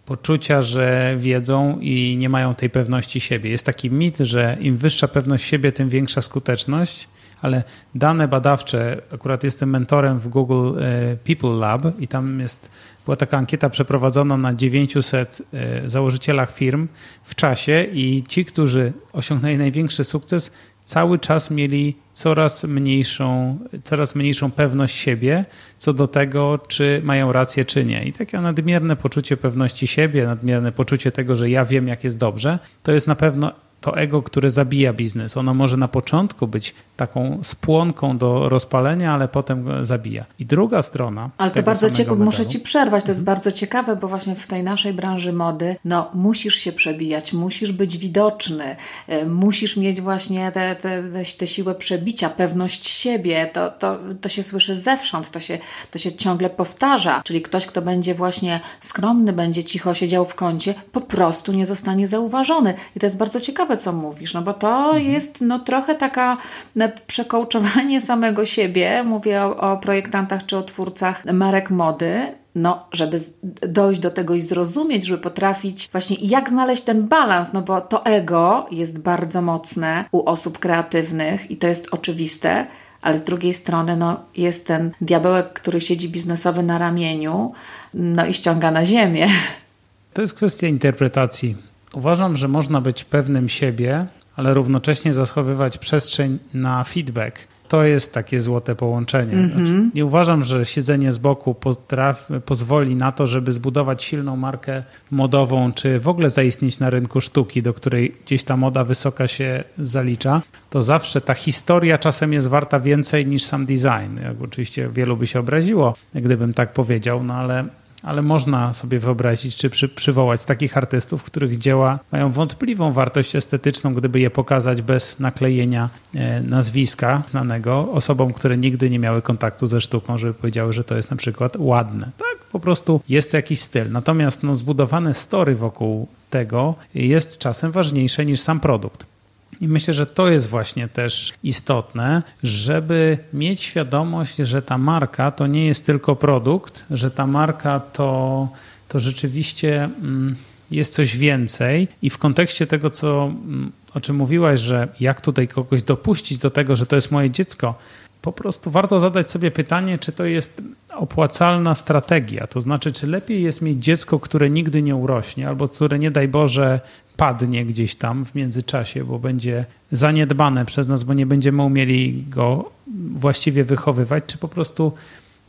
poczucia, że wiedzą i nie mają tej pewności siebie. Jest taki mit, że im wyższa pewność siebie, tym większa skuteczność ale dane badawcze, akurat jestem mentorem w Google e, People Lab i tam jest, była taka ankieta przeprowadzona na 900 e, założycielach firm w czasie i ci, którzy osiągnęli największy sukces, cały czas mieli coraz mniejszą, coraz mniejszą pewność siebie co do tego, czy mają rację, czy nie. I takie nadmierne poczucie pewności siebie, nadmierne poczucie tego, że ja wiem, jak jest dobrze, to jest na pewno to ego, które zabija biznes. Ono może na początku być taką spłonką do rozpalenia, ale potem zabija. I druga strona. Ale to bardzo ciekawe, muszę ci przerwać, to jest mhm. bardzo ciekawe, bo właśnie w tej naszej branży mody, no musisz się przebijać, musisz być widoczny, e, musisz mieć właśnie tę te, te, te, siłę przebicia, pewność siebie. To, to, to się słyszy zewsząd, to się, to się ciągle powtarza. Czyli ktoś, kto będzie właśnie skromny, będzie cicho siedział w kącie, po prostu nie zostanie zauważony. I to jest bardzo ciekawe, co mówisz, no bo to mhm. jest no, trochę taka przekołczowanie samego siebie. Mówię o, o projektantach czy o twórcach marek mody, no, żeby dojść do tego i zrozumieć, żeby potrafić właśnie jak znaleźć ten balans, no bo to ego jest bardzo mocne u osób kreatywnych i to jest oczywiste, ale z drugiej strony no, jest ten diabełek, który siedzi biznesowy na ramieniu, no i ściąga na ziemię. To jest kwestia interpretacji Uważam, że można być pewnym siebie, ale równocześnie zachowywać przestrzeń na feedback. To jest takie złote połączenie. Mm -hmm. nie uważam, że siedzenie z boku potraf, pozwoli na to, żeby zbudować silną markę modową, czy w ogóle zaistnieć na rynku sztuki, do której gdzieś ta moda wysoka się zalicza. To zawsze ta historia czasem jest warta więcej niż sam design. Jak oczywiście wielu by się obraziło, gdybym tak powiedział, no ale ale można sobie wyobrazić czy przy, przywołać takich artystów, których dzieła mają wątpliwą wartość estetyczną, gdyby je pokazać bez naklejenia e, nazwiska znanego osobom, które nigdy nie miały kontaktu ze sztuką, żeby powiedziały, że to jest na przykład ładne. Tak, po prostu jest to jakiś styl. Natomiast no, zbudowane story wokół tego jest czasem ważniejsze niż sam produkt. I myślę, że to jest właśnie też istotne, żeby mieć świadomość, że ta marka to nie jest tylko produkt, że ta marka to, to rzeczywiście mm, jest coś więcej. I w kontekście tego, co, mm, o czym mówiłaś, że jak tutaj kogoś dopuścić do tego, że to jest moje dziecko, po prostu warto zadać sobie pytanie, czy to jest opłacalna strategia. To znaczy, czy lepiej jest mieć dziecko, które nigdy nie urośnie, albo które nie daj Boże padnie gdzieś tam w międzyczasie, bo będzie zaniedbane przez nas, bo nie będziemy umieli go właściwie wychowywać, czy po prostu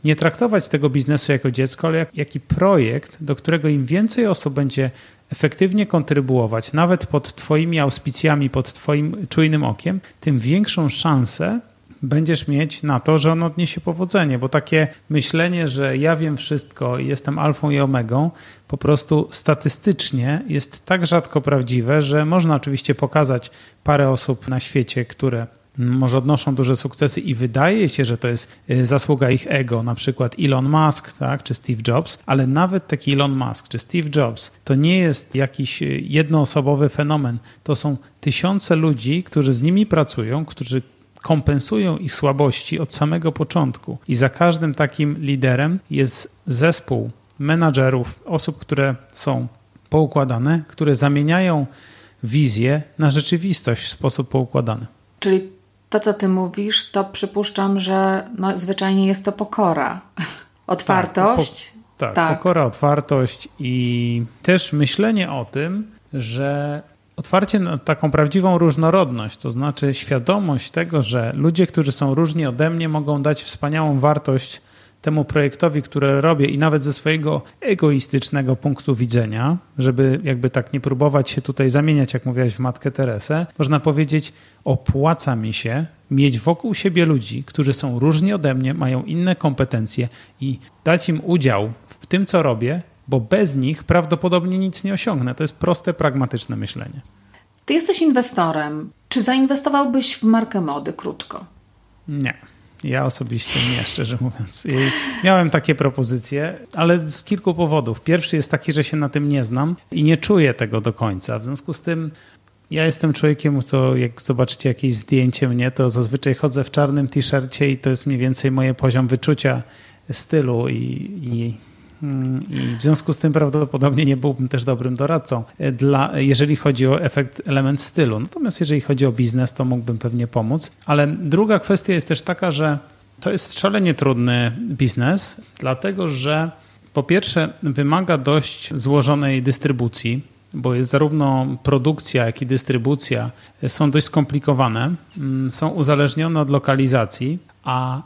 nie traktować tego biznesu jako dziecko, ale jak, jaki projekt, do którego im więcej osób będzie efektywnie kontrybuować, nawet pod Twoimi auspicjami, pod Twoim czujnym okiem, tym większą szansę będziesz mieć na to, że on odniesie powodzenie, bo takie myślenie, że ja wiem wszystko i jestem alfą i omegą, po prostu statystycznie jest tak rzadko prawdziwe, że można oczywiście pokazać parę osób na świecie, które może odnoszą duże sukcesy i wydaje się, że to jest y, zasługa ich ego, na przykład Elon Musk tak, czy Steve Jobs, ale nawet taki Elon Musk czy Steve Jobs to nie jest jakiś y, jednoosobowy fenomen. To są tysiące ludzi, którzy z nimi pracują, którzy kompensują ich słabości od samego początku. I za każdym takim liderem jest zespół menadżerów, osób, które są poukładane, które zamieniają wizję na rzeczywistość w sposób poukładany. Czyli to, co ty mówisz, to przypuszczam, że no, zwyczajnie jest to pokora. Otwartość. Tak, po, tak, tak, pokora, otwartość i też myślenie o tym, że otwarcie na taką prawdziwą różnorodność, to znaczy świadomość tego, że ludzie, którzy są różni ode mnie, mogą dać wspaniałą wartość temu projektowi, które robię i nawet ze swojego egoistycznego punktu widzenia, żeby jakby tak nie próbować się tutaj zamieniać, jak mówiłaś w Matkę Teresę, można powiedzieć, opłaca mi się mieć wokół siebie ludzi, którzy są różni ode mnie, mają inne kompetencje i dać im udział w tym, co robię, bo bez nich prawdopodobnie nic nie osiągnę. To jest proste, pragmatyczne myślenie. Ty jesteś inwestorem. Czy zainwestowałbyś w markę mody krótko? Nie. Ja osobiście nie, szczerze mówiąc. Miałem takie propozycje, ale z kilku powodów. Pierwszy jest taki, że się na tym nie znam i nie czuję tego do końca. W związku z tym ja jestem człowiekiem, co jak zobaczycie jakieś zdjęcie mnie, to zazwyczaj chodzę w czarnym t-shircie i to jest mniej więcej moje poziom wyczucia stylu i, i I w związku z tym prawdopodobnie nie byłbym też dobrym doradcą, e, dla, jeżeli chodzi o efekt, element stylu. Natomiast jeżeli chodzi o biznes, to mógłbym pewnie pomóc. Ale druga kwestia jest też taka, że to jest szalenie trudny biznes, dlatego że po pierwsze wymaga dość złożonej dystrybucji, bo jest zarówno produkcja, jak i dystrybucja są dość skomplikowane, mm, są uzależnione od lokalizacji, a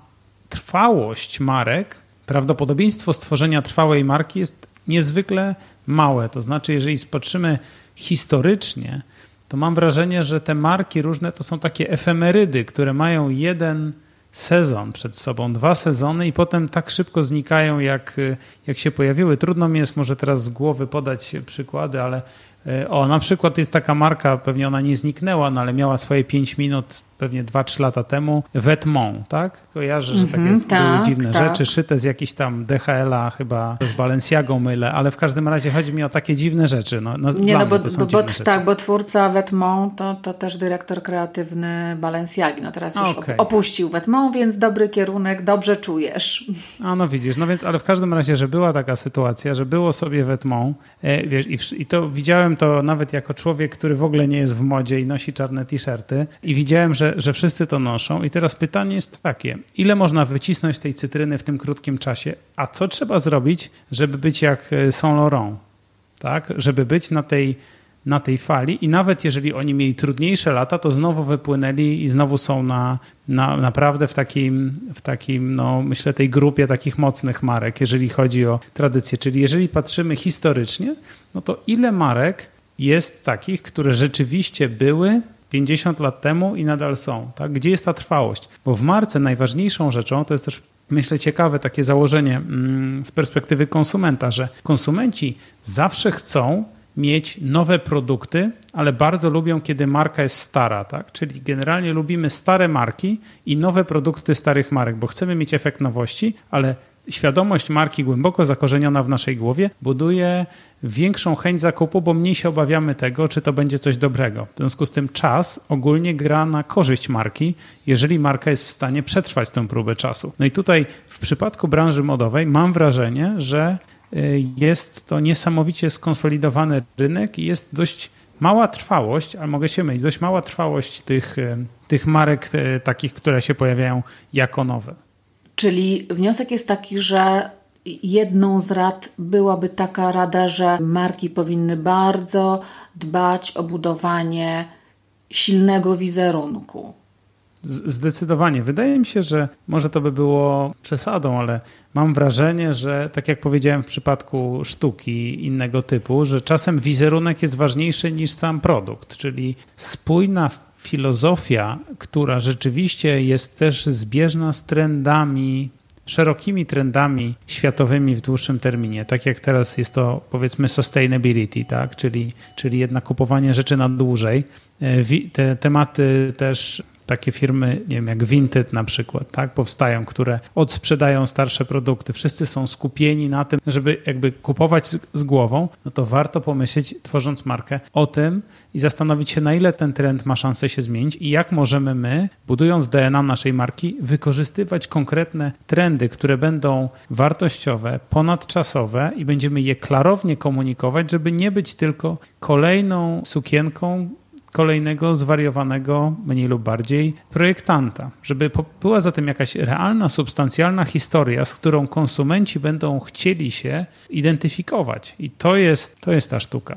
trwałość marek prawdopodobieństwo stworzenia trwałej marki jest niezwykle małe. To znaczy, jeżeli spatrzymy historycznie, to mam wrażenie, że te marki różne to są takie efemerydy, które mają jeden sezon przed sobą, dwa sezony i potem tak szybko znikają, jak, jak się pojawiły. Trudno mi jest może teraz z głowy podać przykłady, ale o, na przykład jest taka marka, pewnie ona nie zniknęła, no ale miała swoje 5 minut pewnie 2-3 lata temu, Vetmont, tak? Kojarzę, że takie mm -hmm, tak, były dziwne tak. rzeczy, szyte z jakichś tam DHL-a, chyba z Balenciagą mylę, ale w każdym razie chodzi mi o takie dziwne rzeczy. No, no, Nie, no bo, bo, bo tak, bo twórca Vetmont to, to też dyrektor kreatywny Balenciagi. No teraz już okay. opuścił Vetmont, więc dobry kierunek, dobrze czujesz. A no widzisz, no więc, ale w każdym razie, że była taka sytuacja, że było sobie Vetmont, e, wiesz, i, i to widziałem to nawet jako człowiek, który w ogóle nie jest w modzie i nosi czarne t-shirty i widziałem, że że, wszyscy to noszą. I teraz pytanie jest takie: ile można wycisnąć tej cytryny w tym krótkim czasie? A co trzeba zrobić, żeby być jak e, Saint Laurent? Tak? Żeby być na tej, na tej fali i nawet jeżeli oni mieli trudniejsze lata, to znowu wypłynęli i znowu są na, na, naprawdę w takim, w takim, no myślę, tej grupie takich mocnych marek, jeżeli chodzi o tradycję. Czyli jeżeli patrzymy historycznie, no to ile marek jest takich, które rzeczywiście były 50 lat temu i nadal są. Tak? Gdzie jest ta trwałość? Bo w marce najważniejszą rzeczą to jest też myślę, ciekawe takie założenie mm, z perspektywy konsumenta, że konsumenci zawsze chcą mieć nowe produkty, ale bardzo lubią, kiedy marka jest stara, tak? Czyli generalnie lubimy stare marki i nowe produkty starych marek, bo chcemy mieć efekt nowości, ale świadomość marki głęboko zakorzeniona w naszej głowie buduje większą chęć zakupu, bo mniej się obawiamy tego, czy to będzie coś dobrego. W związku z tym czas ogólnie gra na korzyść marki, jeżeli marka jest w stanie przetrwać tę próbę czasu. No i tutaj w przypadku branży modowej mam wrażenie, że jest to niesamowicie skonsolidowany rynek i jest dość mała trwałość, ale mogę się mylić, dość mała trwałość tych, y, tych marek y, takich, które się pojawiają jako nowe. Czyli wniosek jest taki, że jedną z rad byłaby taka rada, że marki powinny bardzo dbać o budowanie silnego wizerunku. Zdecydowanie. Wydaje mi się, że może to by było przesadą, ale mam wrażenie, że tak jak powiedziałem w przypadku sztuki innego typu, że czasem wizerunek jest ważniejszy niż sam produkt, czyli spójna filozofia, która rzeczywiście jest też zbieżna z trendami, szerokimi trendami światowymi w dłuższym terminie, tak jak teraz jest to powiedzmy sustainability, tak? czyli, czyli jednak kupowanie rzeczy na dłużej. E, te tematy też takie firmy, nie wiem, jak Vinted na przykład, tak, powstają, które odsprzedają starsze produkty. Wszyscy są skupieni na tym, żeby jakby kupować z, z, głową, no to warto pomyśleć, tworząc markę, o tym i zastanowić się, na ile ten trend ma szansę się zmienić i jak możemy my, budując DNA naszej marki, wykorzystywać konkretne trendy, które będą wartościowe, ponadczasowe i będziemy je klarownie komunikować, żeby nie być tylko kolejną sukienką, kolejnego zwariowanego, mniej lub bardziej, projektanta, żeby była za tym jakaś realna, substancjalna historia, z którą konsumenci będą chcieli się identyfikować. I to jest, to jest ta sztuka.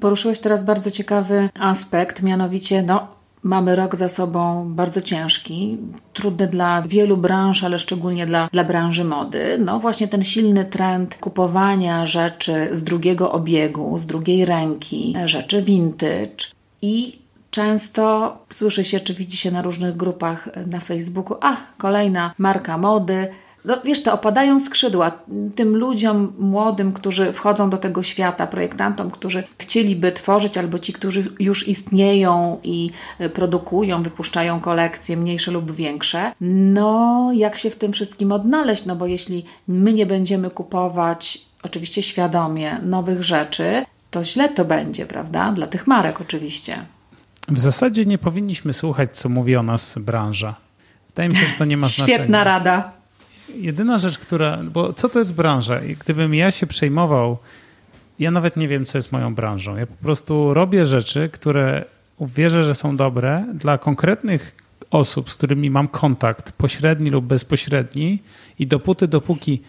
Poruszyłeś teraz bardzo ciekawy aspekt, mianowicie no, Mamy rok za sobą bardzo ciężki, trudny dla wielu branż, ale szczególnie dla, dla branży mody. No właśnie ten silny trend kupowania rzeczy z drugiego obiegu, z drugiej ręki, rzeczy vintage i często słyszy się, czy widzi się na różnych grupach na Facebooku, a kolejna marka mody, no, wiesz, to opadają skrzydła tym ludziom młodym, którzy wchodzą do tego świata, projektantom, którzy chcieliby tworzyć, albo ci, którzy już istnieją i e, produkują, wypuszczają kolekcje mniejsze lub większe. No, jak się w tym wszystkim odnaleźć? No bo jeśli my nie będziemy kupować, oczywiście świadomie, nowych rzeczy, to źle to będzie, prawda? Dla tych marek oczywiście. W zasadzie nie powinniśmy słuchać, co mówi o nas branża. Wydaje mi się, że to nie ma znaczenia. Świetna rada jedyna rzecz, która. Bo co to jest branża? Gdybym ja się przejmował, ja nawet nie wiem, co jest moją branżą. Ja po prostu robię rzeczy, które wierzę, że są dobre dla konkretnych osób, z którymi mam kontakt, pośredni lub bezpośredni, i dopóty, dopóki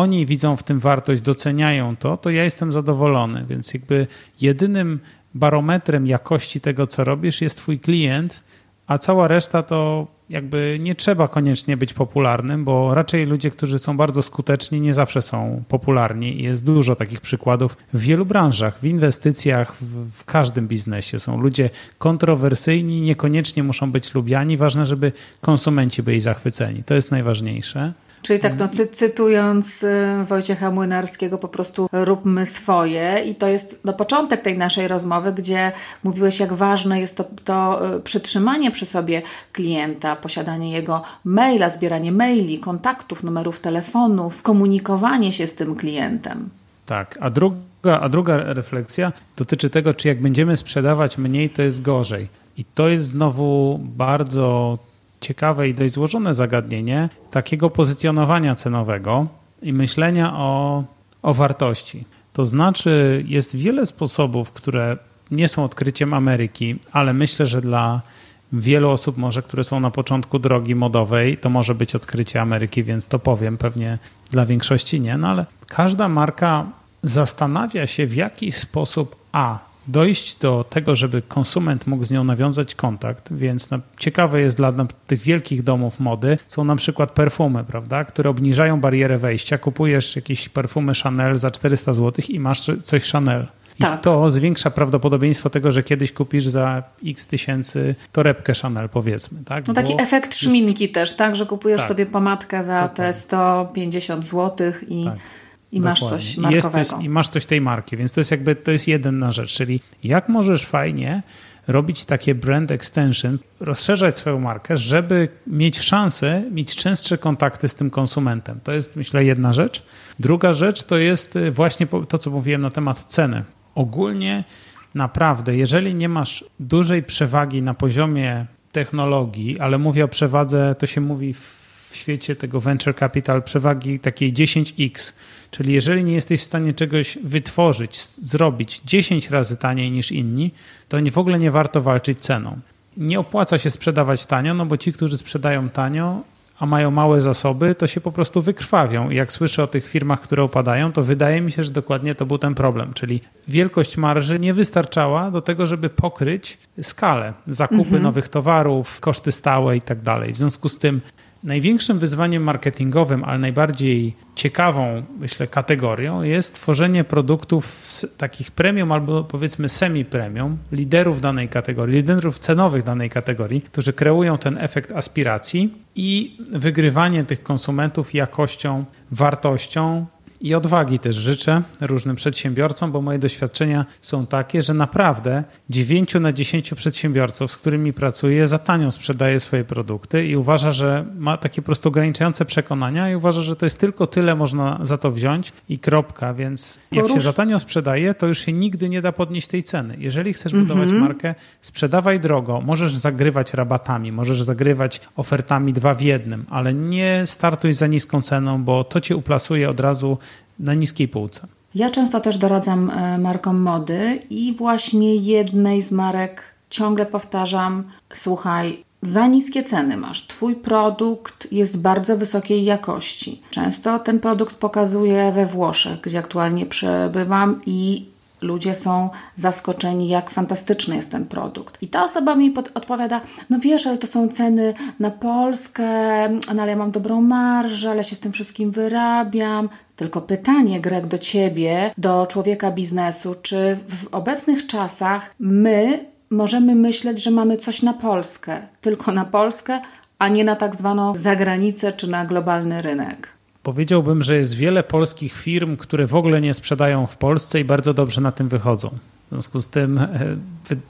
oni widzą w tym wartość, doceniają to, to ja jestem zadowolony. Więc jakby jedynym barometrem jakości tego, co robisz, jest Twój klient, a cała reszta to jakby nie trzeba koniecznie być popularnym, bo raczej ludzie, którzy są bardzo skuteczni, nie zawsze są popularni. Jest dużo takich przykładów w wielu branżach, w inwestycjach, w, w każdym biznesie. Są ludzie kontrowersyjni, niekoniecznie muszą być lubiani. Ważne, żeby konsumenci byli zachwyceni. To jest najważniejsze. Czyli tak, no, cy cytując y, Wojciecha Młynarskiego, po prostu róbmy swoje. I to jest no, początek tej naszej rozmowy, gdzie mówiłeś, jak ważne jest to, to y, przytrzymanie przy sobie klienta, posiadanie jego maila, zbieranie maili, kontaktów, numerów telefonów, komunikowanie się z tym klientem. Tak, a druga, a druga refleksja dotyczy tego, czy jak będziemy sprzedawać mniej, to jest gorzej. I to jest znowu bardzo ciekawe i dość złożone zagadnienie takiego pozycjonowania cenowego i myślenia o, o wartości. To znaczy, jest wiele sposobów, które nie są odkryciem Ameryki, ale myślę, że dla wielu osób, może które są na początku drogi modowej, to może być odkrycie Ameryki, więc to powiem, pewnie dla większości nie, no ale każda marka zastanawia się, w jaki sposób A dojść do tego, żeby konsument mógł z nią nawiązać kontakt, więc ciekawe jest dla tych wielkich domów mody, są na przykład perfumy, prawda, które obniżają barierę wejścia. Kupujesz jakieś perfumy Chanel za 400 zł i masz coś Chanel. I tak. to zwiększa prawdopodobieństwo tego, że kiedyś kupisz za x tysięcy torebkę Chanel, powiedzmy. Tak? No taki Bo efekt szminki też, tak? Że kupujesz tak. sobie pomadkę za te 150 zł i tak. I masz coś markowego. Jesteś, I masz coś tej marki, więc to jest jakby to jest jedna rzecz, czyli jak możesz fajnie robić takie brand extension, rozszerzać swoją markę, żeby mieć szansę mieć częstsze kontakty z tym konsumentem. To jest myślę jedna rzecz. Druga rzecz to jest y, właśnie to, co mówiłem na temat ceny. Ogólnie naprawdę, jeżeli nie masz dużej przewagi na poziomie technologii, ale mówię o przewadze, to się mówi w świecie tego venture capital przewagi takiej 10x, Czyli jeżeli nie jesteś w stanie czegoś wytworzyć, zrobić 10 razy taniej niż inni, to w ogóle nie warto walczyć ceną. Nie opłaca się sprzedawać tanio, no bo ci, którzy sprzedają tanio, a mają małe zasoby, to się po prostu wykrwawią. I jak słyszę o tych firmach, które opadają, to wydaje mi się, że dokładnie to był ten problem. Czyli wielkość marży nie wystarczała do tego, żeby pokryć skalę zakupy mhm. nowych towarów, koszty stałe i tak dalej. W związku z tym Największym wyzwaniem marketingowym, ale najbardziej ciekawą, myślę, kategorią jest tworzenie produktów takich premium albo powiedzmy semi-premium, liderów danej kategorii, liderów cenowych danej kategorii, którzy kreują ten efekt aspiracji i wygrywanie tych konsumentów jakością, wartością, i odwagi też życzę różnym przedsiębiorcom, bo moje doświadczenia są takie, że naprawdę 9 na 10 przedsiębiorców, z którymi pracuję, za tanio sprzedaje swoje produkty i uważa, że ma takie po prostu ograniczające przekonania i uważa, że to jest tylko tyle można za to wziąć i kropka. Więc jak się za tanio sprzedaje, to już się nigdy nie da podnieść tej ceny. Jeżeli chcesz budować mm -hmm. markę, sprzedawaj drogo. Możesz zagrywać rabatami, możesz zagrywać ofertami dwa w jednym, ale nie startuj za niską ceną, bo to cię uplasuje od razu na niskiej półce. Ja często też doradzam e, markom mody i właśnie jednej z marek ciągle powtarzam: słuchaj, za niskie ceny masz. Twój produkt jest bardzo wysokiej jakości. Często ten produkt pokazuje we Włoszech, gdzie aktualnie przebywam i Ludzie są zaskoczeni, jak fantastyczny jest ten produkt. I ta osoba mi pod, odpowiada: No wiesz, ale to są ceny na Polskę, no ale ja mam dobrą marżę, ale się z tym wszystkim wyrabiam. Tylko pytanie, Greg, do ciebie, do człowieka biznesu, czy w obecnych czasach my możemy myśleć, że mamy coś na Polskę, tylko na Polskę, a nie na tak zwaną zagranicę czy na globalny rynek? Powiedziałbym, że jest wiele polskich firm, które w ogóle nie sprzedają w Polsce i bardzo dobrze na tym wychodzą. W związku z tym e,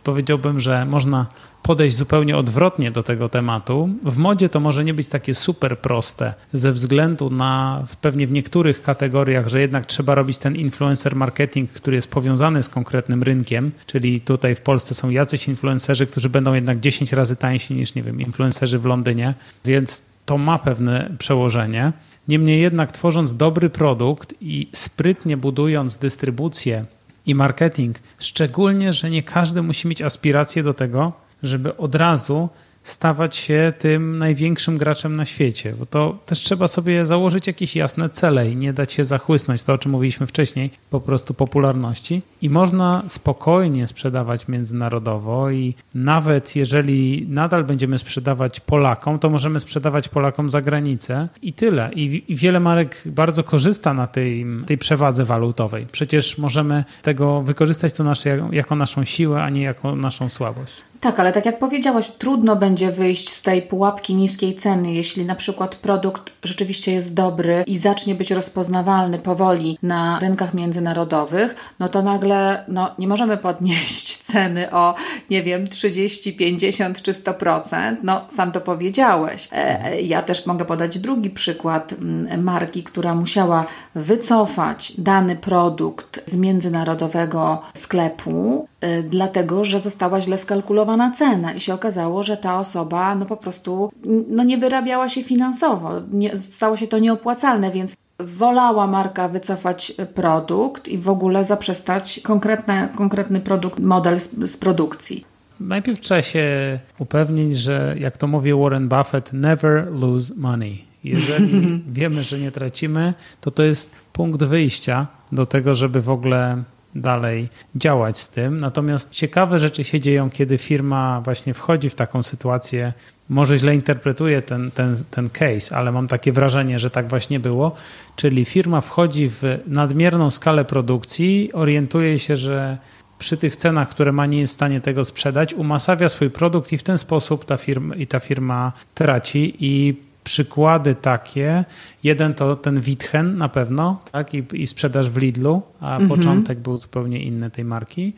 powiedziałbym, że można podejść zupełnie odwrotnie do tego tematu. W modzie to może nie być takie super proste ze względu na pewnie w niektórych kategoriach, że jednak trzeba robić ten influencer marketing, który jest powiązany z konkretnym rynkiem, czyli tutaj w Polsce są jacyś influencerzy, którzy będą jednak 10 razy tańsi niż nie wiem, influencerzy w Londynie, więc to ma pewne przełożenie. Niemniej jednak, tworząc dobry produkt i sprytnie budując dystrybucję i marketing, szczególnie, że nie każdy musi mieć aspiracje do tego, żeby od razu stawać się tym największym graczem na świecie, bo to też trzeba sobie założyć jakieś jasne cele i nie dać się zachłysnąć, to o czym mówiliśmy wcześniej, po prostu popularności. I można spokojnie sprzedawać międzynarodowo i nawet jeżeli nadal będziemy sprzedawać Polakom, to możemy sprzedawać Polakom za granicę i tyle. I, wiele marek bardzo korzysta na tej, tej przewadze walutowej. Przecież możemy tego wykorzystać to nasze, jako naszą siłę, a nie jako naszą słabość. Tak, ale tak jak powiedziałaś, trudno będzie wyjść z tej pułapki niskiej ceny, jeśli na przykład produkt rzeczywiście jest dobry i zacznie być rozpoznawalny powoli na rynkach międzynarodowych, no to nagle no, nie możemy podnieść ceny o, nie wiem, 30, 50 czy 100%. No, sam to powiedziałeś. E, ja też mogę podać drugi przykład mm, marki, która musiała wycofać dany produkt z międzynarodowego sklepu, e, dlatego że została źle skalkulowana cena i się okazało, że ta osoba no po prostu no nie wyrabiała się finansowo, nie, stało się to nieopłacalne, więc wolała marka wycofać produkt i w ogóle zaprzestać konkretny, konkretny produkt, model z, z produkcji. Najpierw trzeba się upewnić, że jak to mówi Warren Buffett, never lose money. Jeżeli wiemy, że nie tracimy, to to jest punkt wyjścia do tego, żeby w ogóle dalej działać z tym. Natomiast ciekawe rzeczy się dzieją, kiedy firma właśnie wchodzi w taką sytuację może źle interpretuję ten, ten, ten case, ale mam takie wrażenie, że tak właśnie było. Czyli firma wchodzi w nadmierną skalę produkcji, orientuje się, że przy tych cenach, które ma, nie jest w stanie tego sprzedać, umasawia swój produkt i w ten sposób ta firma, i ta firma traci. I przykłady takie, jeden to ten Witchen na pewno, tak, i, i sprzedaż w Lidlu, a mhm. początek był zupełnie inny tej marki.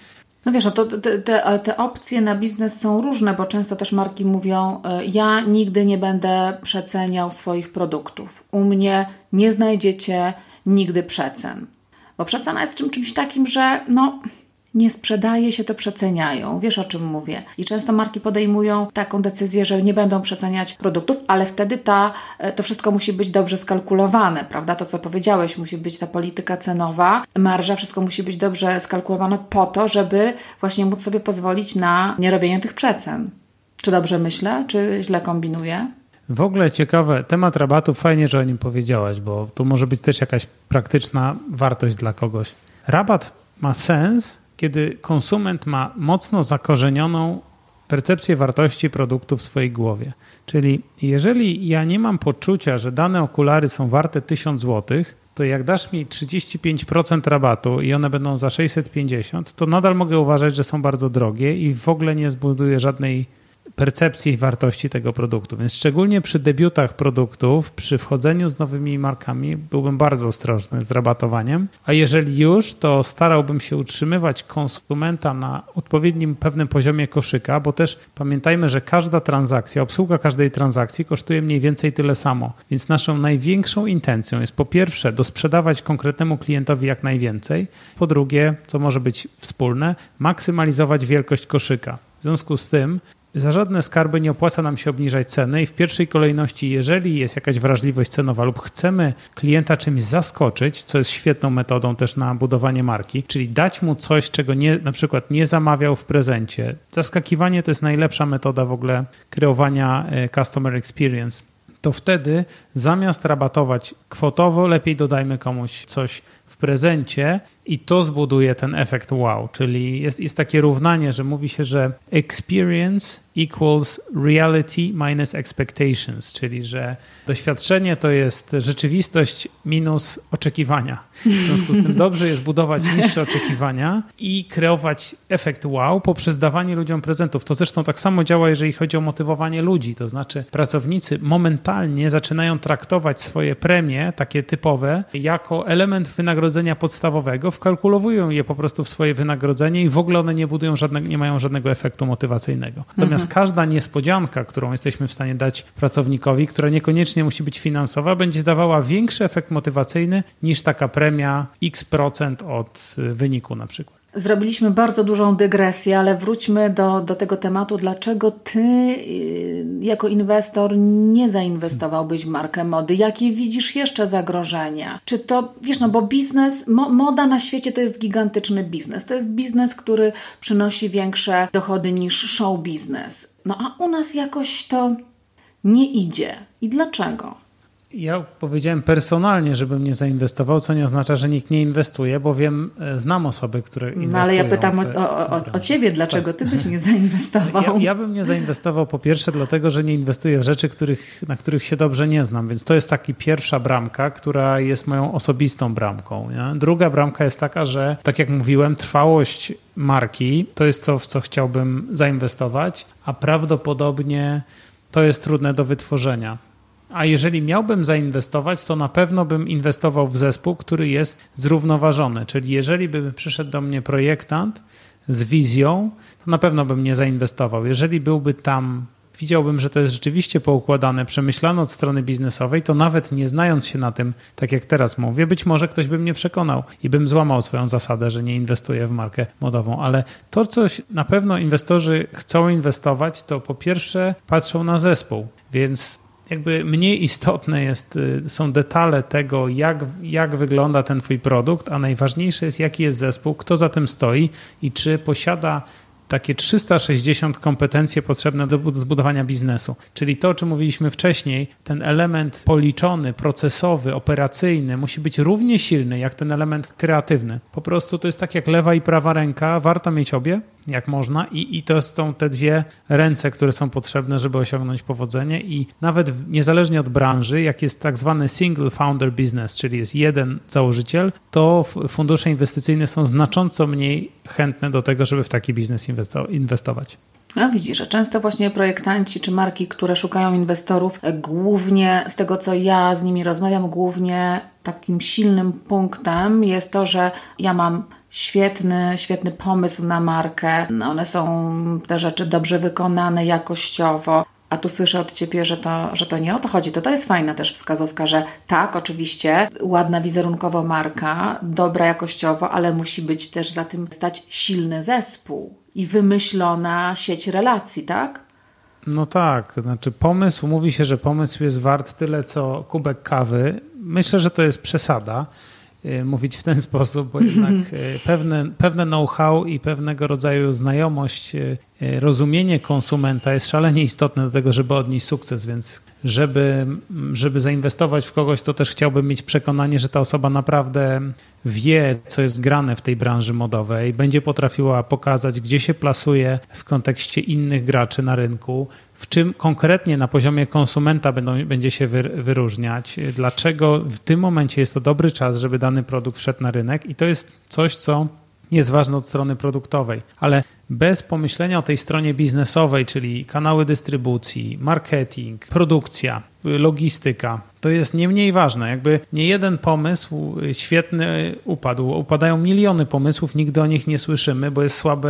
No wiesz, to, te, te, te, opcje na biznes są różne, bo często też marki mówią: e, Ja nigdy nie będę przeceniał swoich produktów. U mnie nie znajdziecie nigdy przecen. Bo przecena jest czym, czymś takim, że no, nie sprzedaje się, to przeceniają. Wiesz o czym mówię. I często marki podejmują taką decyzję, że nie będą przeceniać produktów, ale wtedy ta, e, to wszystko musi być dobrze skalkulowane, prawda? To, co powiedziałeś, musi być ta polityka cenowa, marża, wszystko musi być dobrze skalkulowane po to, żeby właśnie móc sobie pozwolić na nierobienie tych przecen. Czy dobrze myślę, czy źle kombinuję? W ogóle ciekawe, temat rabatów, fajnie, że o nim powiedziałaś, bo tu może być też jakaś praktyczna wartość dla kogoś. Rabat ma sens, kiedy konsument ma mocno zakorzenioną percepcję wartości produktu w swojej głowie. Czyli jeżeli ja nie mam poczucia, że dane okulary są warte 1000 zł, to jak dasz mi 35% rabatu i one będą za 650, to nadal mogę uważać, że są bardzo drogie i w ogóle nie zbuduję żadnej percepcji wartości tego produktu. Więc szczególnie przy debiutach produktów, przy wchodzeniu z nowymi markami, byłbym bardzo ostrożny z rabatowaniem. A jeżeli już, to starałbym się utrzymywać konsumenta na odpowiednim pewnym poziomie koszyka, bo też pamiętajmy, że każda transakcja, obsługa każdej transakcji kosztuje mniej więcej tyle samo. Więc naszą największą intencją jest po pierwsze dosprzedawać konkretnemu klientowi jak najwięcej, po drugie, co może być wspólne, maksymalizować wielkość koszyka. W związku z tym za żadne skarby nie opłaca nam się obniżać ceny i w pierwszej kolejności, jeżeli jest jakaś wrażliwość cenowa lub chcemy klienta czymś zaskoczyć, co jest świetną metodą też na budowanie marki, czyli dać mu coś, czego nie, na przykład nie zamawiał w prezencie. Zaskakiwanie to jest najlepsza metoda w ogóle kreowania e, customer experience. To wtedy zamiast rabatować kwotowo, lepiej dodajmy komuś coś w prezencie i to zbuduje ten efekt wow, czyli jest, jest takie równanie, że mówi się, że experience equals reality minus expectations, czyli że doświadczenie to jest rzeczywistość minus oczekiwania. W związku z tym dobrze jest budować niższe oczekiwania i kreować efekt wow poprzez dawanie ludziom prezentów. To zresztą tak samo działa, jeżeli chodzi o motywowanie ludzi, to znaczy pracownicy momentalnie zaczynają traktować swoje premie, takie typowe, jako element wynagrodzenia podstawowego, wkalkulowują je po prostu w swoje wynagrodzenie i w ogóle one nie budują żadnego, nie mają żadnego efektu motywacyjnego. Natomiast mhm. każda niespodzianka, którą jesteśmy w stanie dać pracownikowi, która niekoniecznie musi być finansowa, będzie dawała większy efekt motywacyjny niż taka premia x procent od wyniku na przykład. Zrobiliśmy bardzo dużą dygresję, ale wróćmy do, do tego tematu. Dlaczego ty y, jako inwestor nie zainwestowałbyś w markę mody? Jakie widzisz jeszcze zagrożenia? Czy to, wiesz, no bo biznes, mo, moda na świecie to jest gigantyczny biznes. To jest biznes, który przynosi większe dochody niż show biznes. No a u nas jakoś to nie idzie. I dlaczego? Ja powiedziałem personalnie, żebym nie zainwestował, co nie oznacza, że nikt nie inwestuje, bo wiem, e, znam osoby, które inwestują. No ale ja pytam o, o, o, o ciebie, dlaczego ty byś nie zainwestował? Ja, ja, bym nie zainwestował po pierwsze dlatego, że nie inwestuję w rzeczy, których, na których się dobrze nie znam, więc to jest taki pierwsza bramka, która jest moją osobistą bramką. Nie? Druga bramka jest taka, że tak jak mówiłem, trwałość marki to jest to, w co chciałbym zainwestować, a prawdopodobnie to jest trudne do wytworzenia. A jeżeli miałbym zainwestować, to na pewno bym inwestował w zespół, który jest zrównoważony. Czyli jeżeli by przyszedł do mnie projektant z wizją, to na pewno bym nie zainwestował. Jeżeli byłby tam, widziałbym, że to jest rzeczywiście poukładane, przemyślane od strony biznesowej, to nawet nie znając się na tym, tak jak teraz mówię, być może ktoś by mnie przekonał i bym złamał swoją zasadę, że nie inwestuję w markę modową. Ale to, coś na pewno inwestorzy chcą inwestować, to po pierwsze patrzą na zespół. Więc jakby mniej istotne jest, y, są detale tego, jak, jak wygląda ten twój produkt, a najważniejsze jest, jaki jest zespół, kto za tym stoi i czy posiada takie 360 kompetencje potrzebne do zbudowania biznesu. Czyli to, o czym mówiliśmy wcześniej, ten element policzony, procesowy, operacyjny musi być równie silny jak ten element kreatywny. Po prostu to jest tak jak lewa i prawa ręka, warto mieć obie, jak można i, i to są te dwie ręce, które są potrzebne, żeby osiągnąć powodzenie i nawet niezależnie od branży, jak jest tak zwany single founder business, czyli jest jeden założyciel, to fundusze inwestycyjne są znacząco mniej chętne do tego, żeby w taki biznes inwestować. A widzisz, że często właśnie projektanci czy marki, które szukają inwestorów, głównie z tego co ja z nimi rozmawiam, głównie takim silnym punktem jest to, że ja mam świetny, świetny pomysł na markę. One są te rzeczy dobrze wykonane jakościowo. A tu słyszę od Ciebie, że to, że to nie o to chodzi. To to jest fajna też wskazówka, że tak, oczywiście, ładna wizerunkowo marka, dobra jakościowo, ale musi być też za tym stać silny zespół i wymyślona sieć relacji, tak? No tak, znaczy pomysł, mówi się, że pomysł jest wart tyle co kubek kawy. Myślę, że to jest przesada. Y, mówić w ten sposób, bo jednak y, pewne, pewne know-how i pewnego rodzaju znajomość, y, rozumienie konsumenta jest szalenie istotne do tego, żeby odnieść sukces, więc żeby, żeby zainwestować w kogoś, to też chciałbym mieć przekonanie, że ta osoba naprawdę wie, co jest grane w tej branży modowej, będzie potrafiła pokazać, gdzie się plasuje w kontekście innych graczy na rynku, w czym konkretnie na poziomie konsumenta będą, będzie się wyróżniać, dlaczego w tym momencie jest to dobry czas, żeby dany produkt wszedł na rynek? I to jest coś, co jest ważne od strony produktowej, ale bez pomyślenia o tej stronie biznesowej, czyli kanały dystrybucji, marketing, produkcja, logistyka, to jest nie mniej ważne. Jakby nie jeden pomysł świetny upadł. Upadają miliony pomysłów, nigdy o nich nie słyszymy, bo jest słaba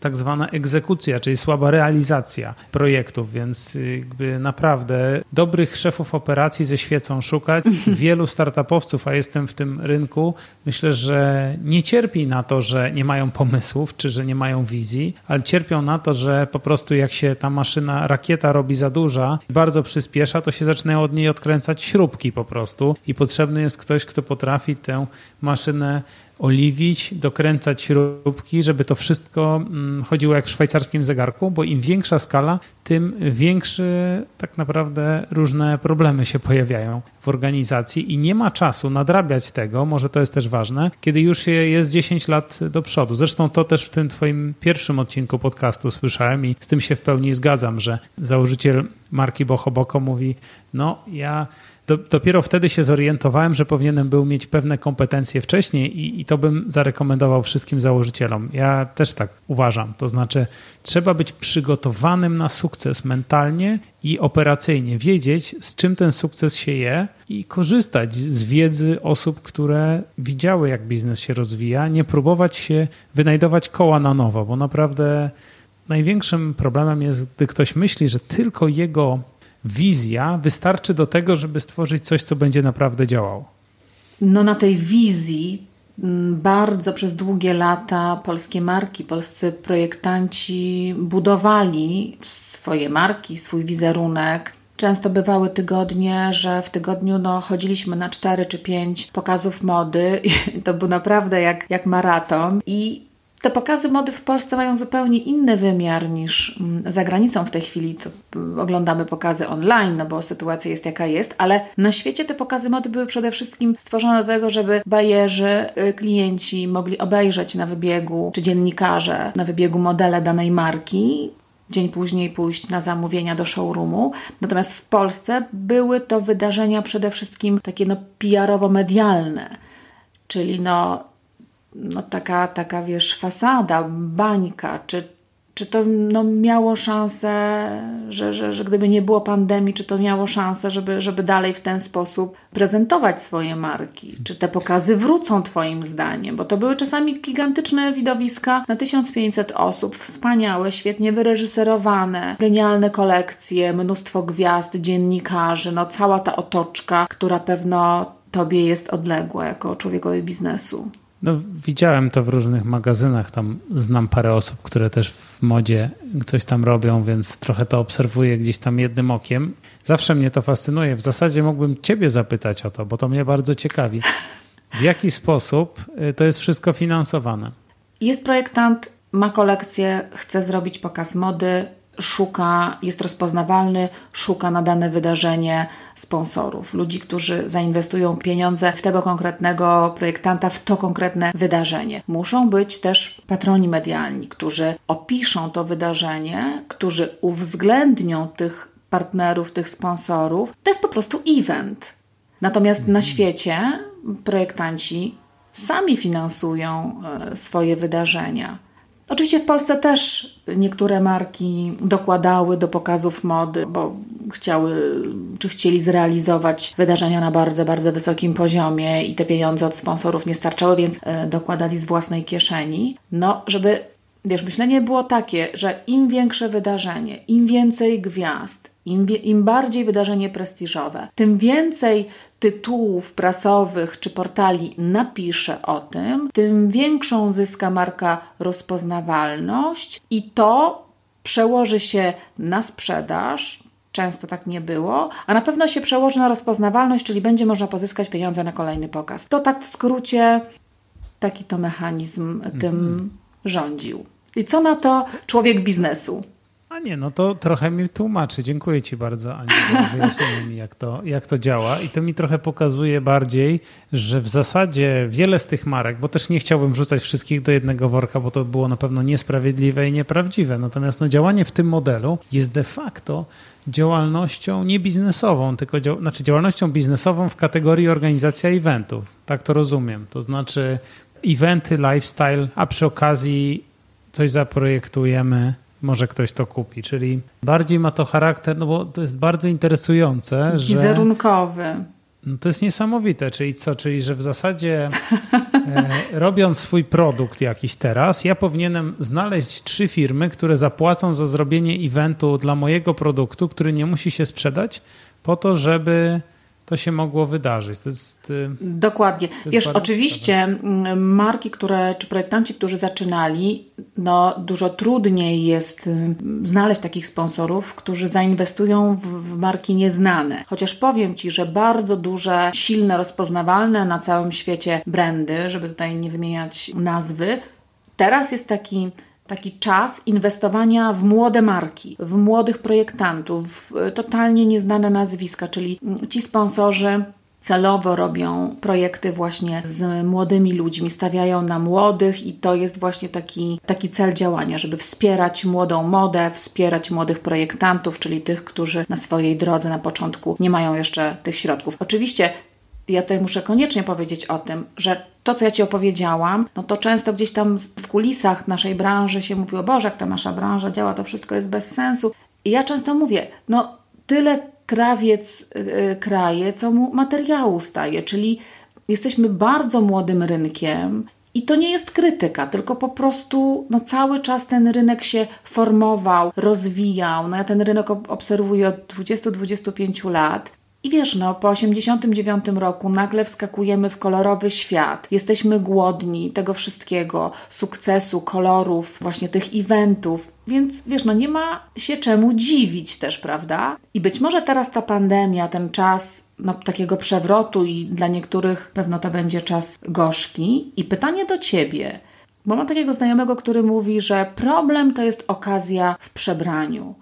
tak zwana egzekucja, czyli słaba realizacja projektów, więc jakby naprawdę dobrych szefów operacji ze świecą szukać. Wielu startupowców, a jestem w tym rynku, myślę, że nie cierpi na to, że nie mają pomysłów, czy że nie mają wizji, ale cierpią na to, że po prostu jak się ta maszyna, rakieta robi za duża, bardzo przyspiesza, to się zaczynają od niej odkręcać śrubki po prostu. I potrzebny jest ktoś, kto potrafi tę maszynę oliwić, dokręcać śrubki, żeby to wszystko mm, chodziło jak w szwajcarskim zegarku, bo im większa skala, tym większe tak naprawdę różne problemy się pojawiają w organizacji i nie ma czasu nadrabiać tego, może to jest też ważne, kiedy już jest 10 lat do przodu. Zresztą to też w tym twoim pierwszym odcinku podcastu słyszałem i z tym się w pełni zgadzam, że założyciel marki Bochoboko mówi, no ja do, dopiero wtedy się zorientowałem, że powinienem był mieć pewne kompetencje wcześniej i, i to bym zarekomendował wszystkim założycielom. Ja też tak uważam. To znaczy, trzeba być przygotowanym na sukces mentalnie i operacyjnie, wiedzieć, z czym ten sukces się je i korzystać z wiedzy osób, które widziały, jak biznes się rozwija, nie próbować się wynajdować koła na nowo, bo naprawdę największym problemem jest, gdy ktoś myśli, że tylko jego wizja wystarczy do tego, żeby stworzyć coś, co będzie naprawdę działało? No na tej wizji mm, bardzo przez długie lata polskie marki, polscy projektanci budowali swoje marki, swój wizerunek. Często bywały tygodnie, że w tygodniu no, chodziliśmy na cztery czy pięć pokazów mody to był naprawdę jak, jak maraton. I te pokazy mody w Polsce mają zupełnie inny wymiar niż mm, za granicą w tej chwili. To mm, oglądamy pokazy online, no bo sytuacja jest jaka jest, ale na świecie te pokazy mody były przede wszystkim stworzone do tego, żeby bajerzy, y, klienci mogli obejrzeć na wybiegu, czy dziennikarze na wybiegu modele danej marki, dzień później pójść na zamówienia do showroomu. Natomiast w Polsce były to wydarzenia przede wszystkim takie no PR-owo-medialne, czyli no no, taka, taka, wiesz, fasada, bańka, czy, czy to no, miało szansę, że, że, że gdyby nie było pandemii, czy to miało szansę, żeby, żeby dalej w ten sposób prezentować swoje marki? Czy te pokazy wrócą Twoim zdaniem? Bo to były czasami gigantyczne widowiska na 1500 osób, wspaniałe, świetnie wyreżyserowane, genialne kolekcje, mnóstwo gwiazd, dziennikarzy, no cała ta otoczka, która pewno Tobie jest odległa jako człowiekowi biznesu. No, widziałem to w różnych magazynach. Tam znam parę osób, które też w modzie coś tam robią, więc trochę to obserwuję gdzieś tam jednym okiem. Zawsze mnie to fascynuje. W zasadzie mógłbym Ciebie zapytać o to, bo to mnie bardzo ciekawi. W jaki sposób y, to jest wszystko finansowane? Jest projektant, ma kolekcję, chce zrobić pokaz mody, szuka, jest rozpoznawalny, szuka na dane wydarzenie sponsorów, ludzi, którzy zainwestują pieniądze w tego konkretnego projektanta, w to konkretne wydarzenie. Muszą być też patroni medialni, którzy opiszą to wydarzenie, którzy uwzględnią tych partnerów, tych sponsorów. To jest po prostu event. Natomiast na świecie projektanci sami finansują e, swoje wydarzenia. Oczywiście w Polsce też niektóre marki dokładały do pokazów mody, bo chciały czy chcieli zrealizować wydarzenia na bardzo, bardzo wysokim poziomie i te pieniądze od sponsorów nie starczały, więc e, dokładali z własnej kieszeni. No, żeby Wiesz, myślenie było takie, że im większe wydarzenie, im więcej gwiazd, im, im bardziej wydarzenie prestiżowe, tym więcej tytułów prasowych czy portali napisze o tym, tym większą zyska marka rozpoznawalność i to przełoży się na sprzedaż. Często tak nie było, a na pewno się przełoży na rozpoznawalność, czyli będzie można pozyskać pieniądze na kolejny pokaz. To tak w skrócie taki to mechanizm tym mm rządził. I co na to człowiek biznesu? Nie, no to trochę mi tłumaczy. Dziękuję Ci bardzo, Ani, za wyjaśnienie mi, jak to, jak to działa. I to mi trochę pokazuje bardziej, że w zasadzie wiele z tych marek, bo też nie chciałbym wrzucać wszystkich do jednego worka, bo to było na pewno niesprawiedliwe i nieprawdziwe. Natomiast no, działanie w tym modelu jest de facto działalnością nie biznesową, tylko dział, znaczy działalnością biznesową w kategorii organizacja eventów. Tak to rozumiem. To znaczy eventy, lifestyle, a przy okazji coś zaprojektujemy, może ktoś to kupi. Czyli bardziej ma to charakter, no bo to jest bardzo interesujące. Wizerunkowy. Że, no to jest niesamowite, czyli co? Czyli, że w zasadzie e, robiąc swój produkt jakiś teraz, ja powinienem znaleźć trzy firmy, które zapłacą za zrobienie eventu dla mojego produktu, który nie musi się sprzedać, po to, żeby to się mogło wydarzyć. To jest, y, Dokładnie. to jest Wiesz, oczywiście mm, marki, które, czy projektanci, którzy zaczynali, no dużo trudniej jest y, znaleźć takich sponsorów, którzy zainwestują w, w marki nieznane. Chociaż powiem Ci, że bardzo duże, silne, rozpoznawalne na całym świecie brandy, żeby tutaj nie wymieniać nazwy, teraz jest taki taki czas inwestowania w młode marki, w młodych projektantów, w e, totalnie nieznane nazwiska, czyli ci sponsorzy celowo robią projekty właśnie z młodymi ludźmi, stawiają na młodych i to jest właśnie taki, taki cel działania, żeby wspierać młodą modę, wspierać młodych projektantów, czyli tych, którzy na swojej drodze na początku nie mają jeszcze tych środków. Oczywiście ja tutaj muszę koniecznie powiedzieć o tym, że to, co ja Ci opowiedziałam, no to często gdzieś tam w kulisach naszej branży się mówi, Boże, jak ta nasza branża działa, to wszystko jest bez sensu. I ja często mówię, no tyle krawiec yy, kraje, co mu materiału staje, czyli jesteśmy bardzo młodym rynkiem i to nie jest krytyka, tylko po prostu no, cały czas ten rynek się formował, rozwijał. No, ja ten rynek obserwuję od 20-25 lat i wiesz, no, po 89 roku nagle wskakujemy w kolorowy świat. Jesteśmy głodni tego wszystkiego, sukcesu, kolorów, właśnie tych eventów. Więc wiesz, no nie ma się czemu dziwić też, prawda? I być może teraz ta pandemia, ten czas no, takiego przewrotu i dla niektórych pewno to będzie czas gorzki. I pytanie do ciebie, bo mam takiego znajomego, który mówi, że problem to jest okazja w przebraniu.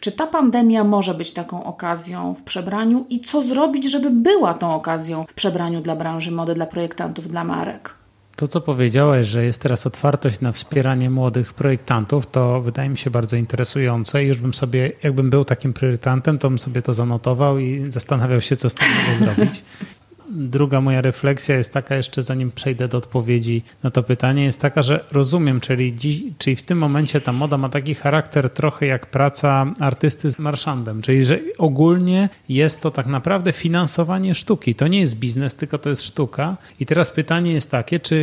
Czy ta pandemia może być taką okazją w przebraniu i co zrobić, żeby była tą okazją w przebraniu dla branży mody, dla projektantów, dla marek? To, co powiedziałeś, że jest teraz otwartość na wspieranie młodych projektantów, to wydaje mi się bardzo interesujące. Już bym sobie, jakbym był takim projektantem, to bym sobie to zanotował i zastanawiał się, co z tym zrobić. Druga moja refleksja jest taka, jeszcze zanim przejdę do odpowiedzi na to pytanie, jest taka, że rozumiem, czyli, dziś, czyli w tym momencie ta moda ma taki charakter trochę jak praca artysty z marszandem, czyli że ogólnie jest to tak naprawdę finansowanie sztuki. To nie jest biznes, tylko to jest sztuka. I teraz pytanie jest takie, czy,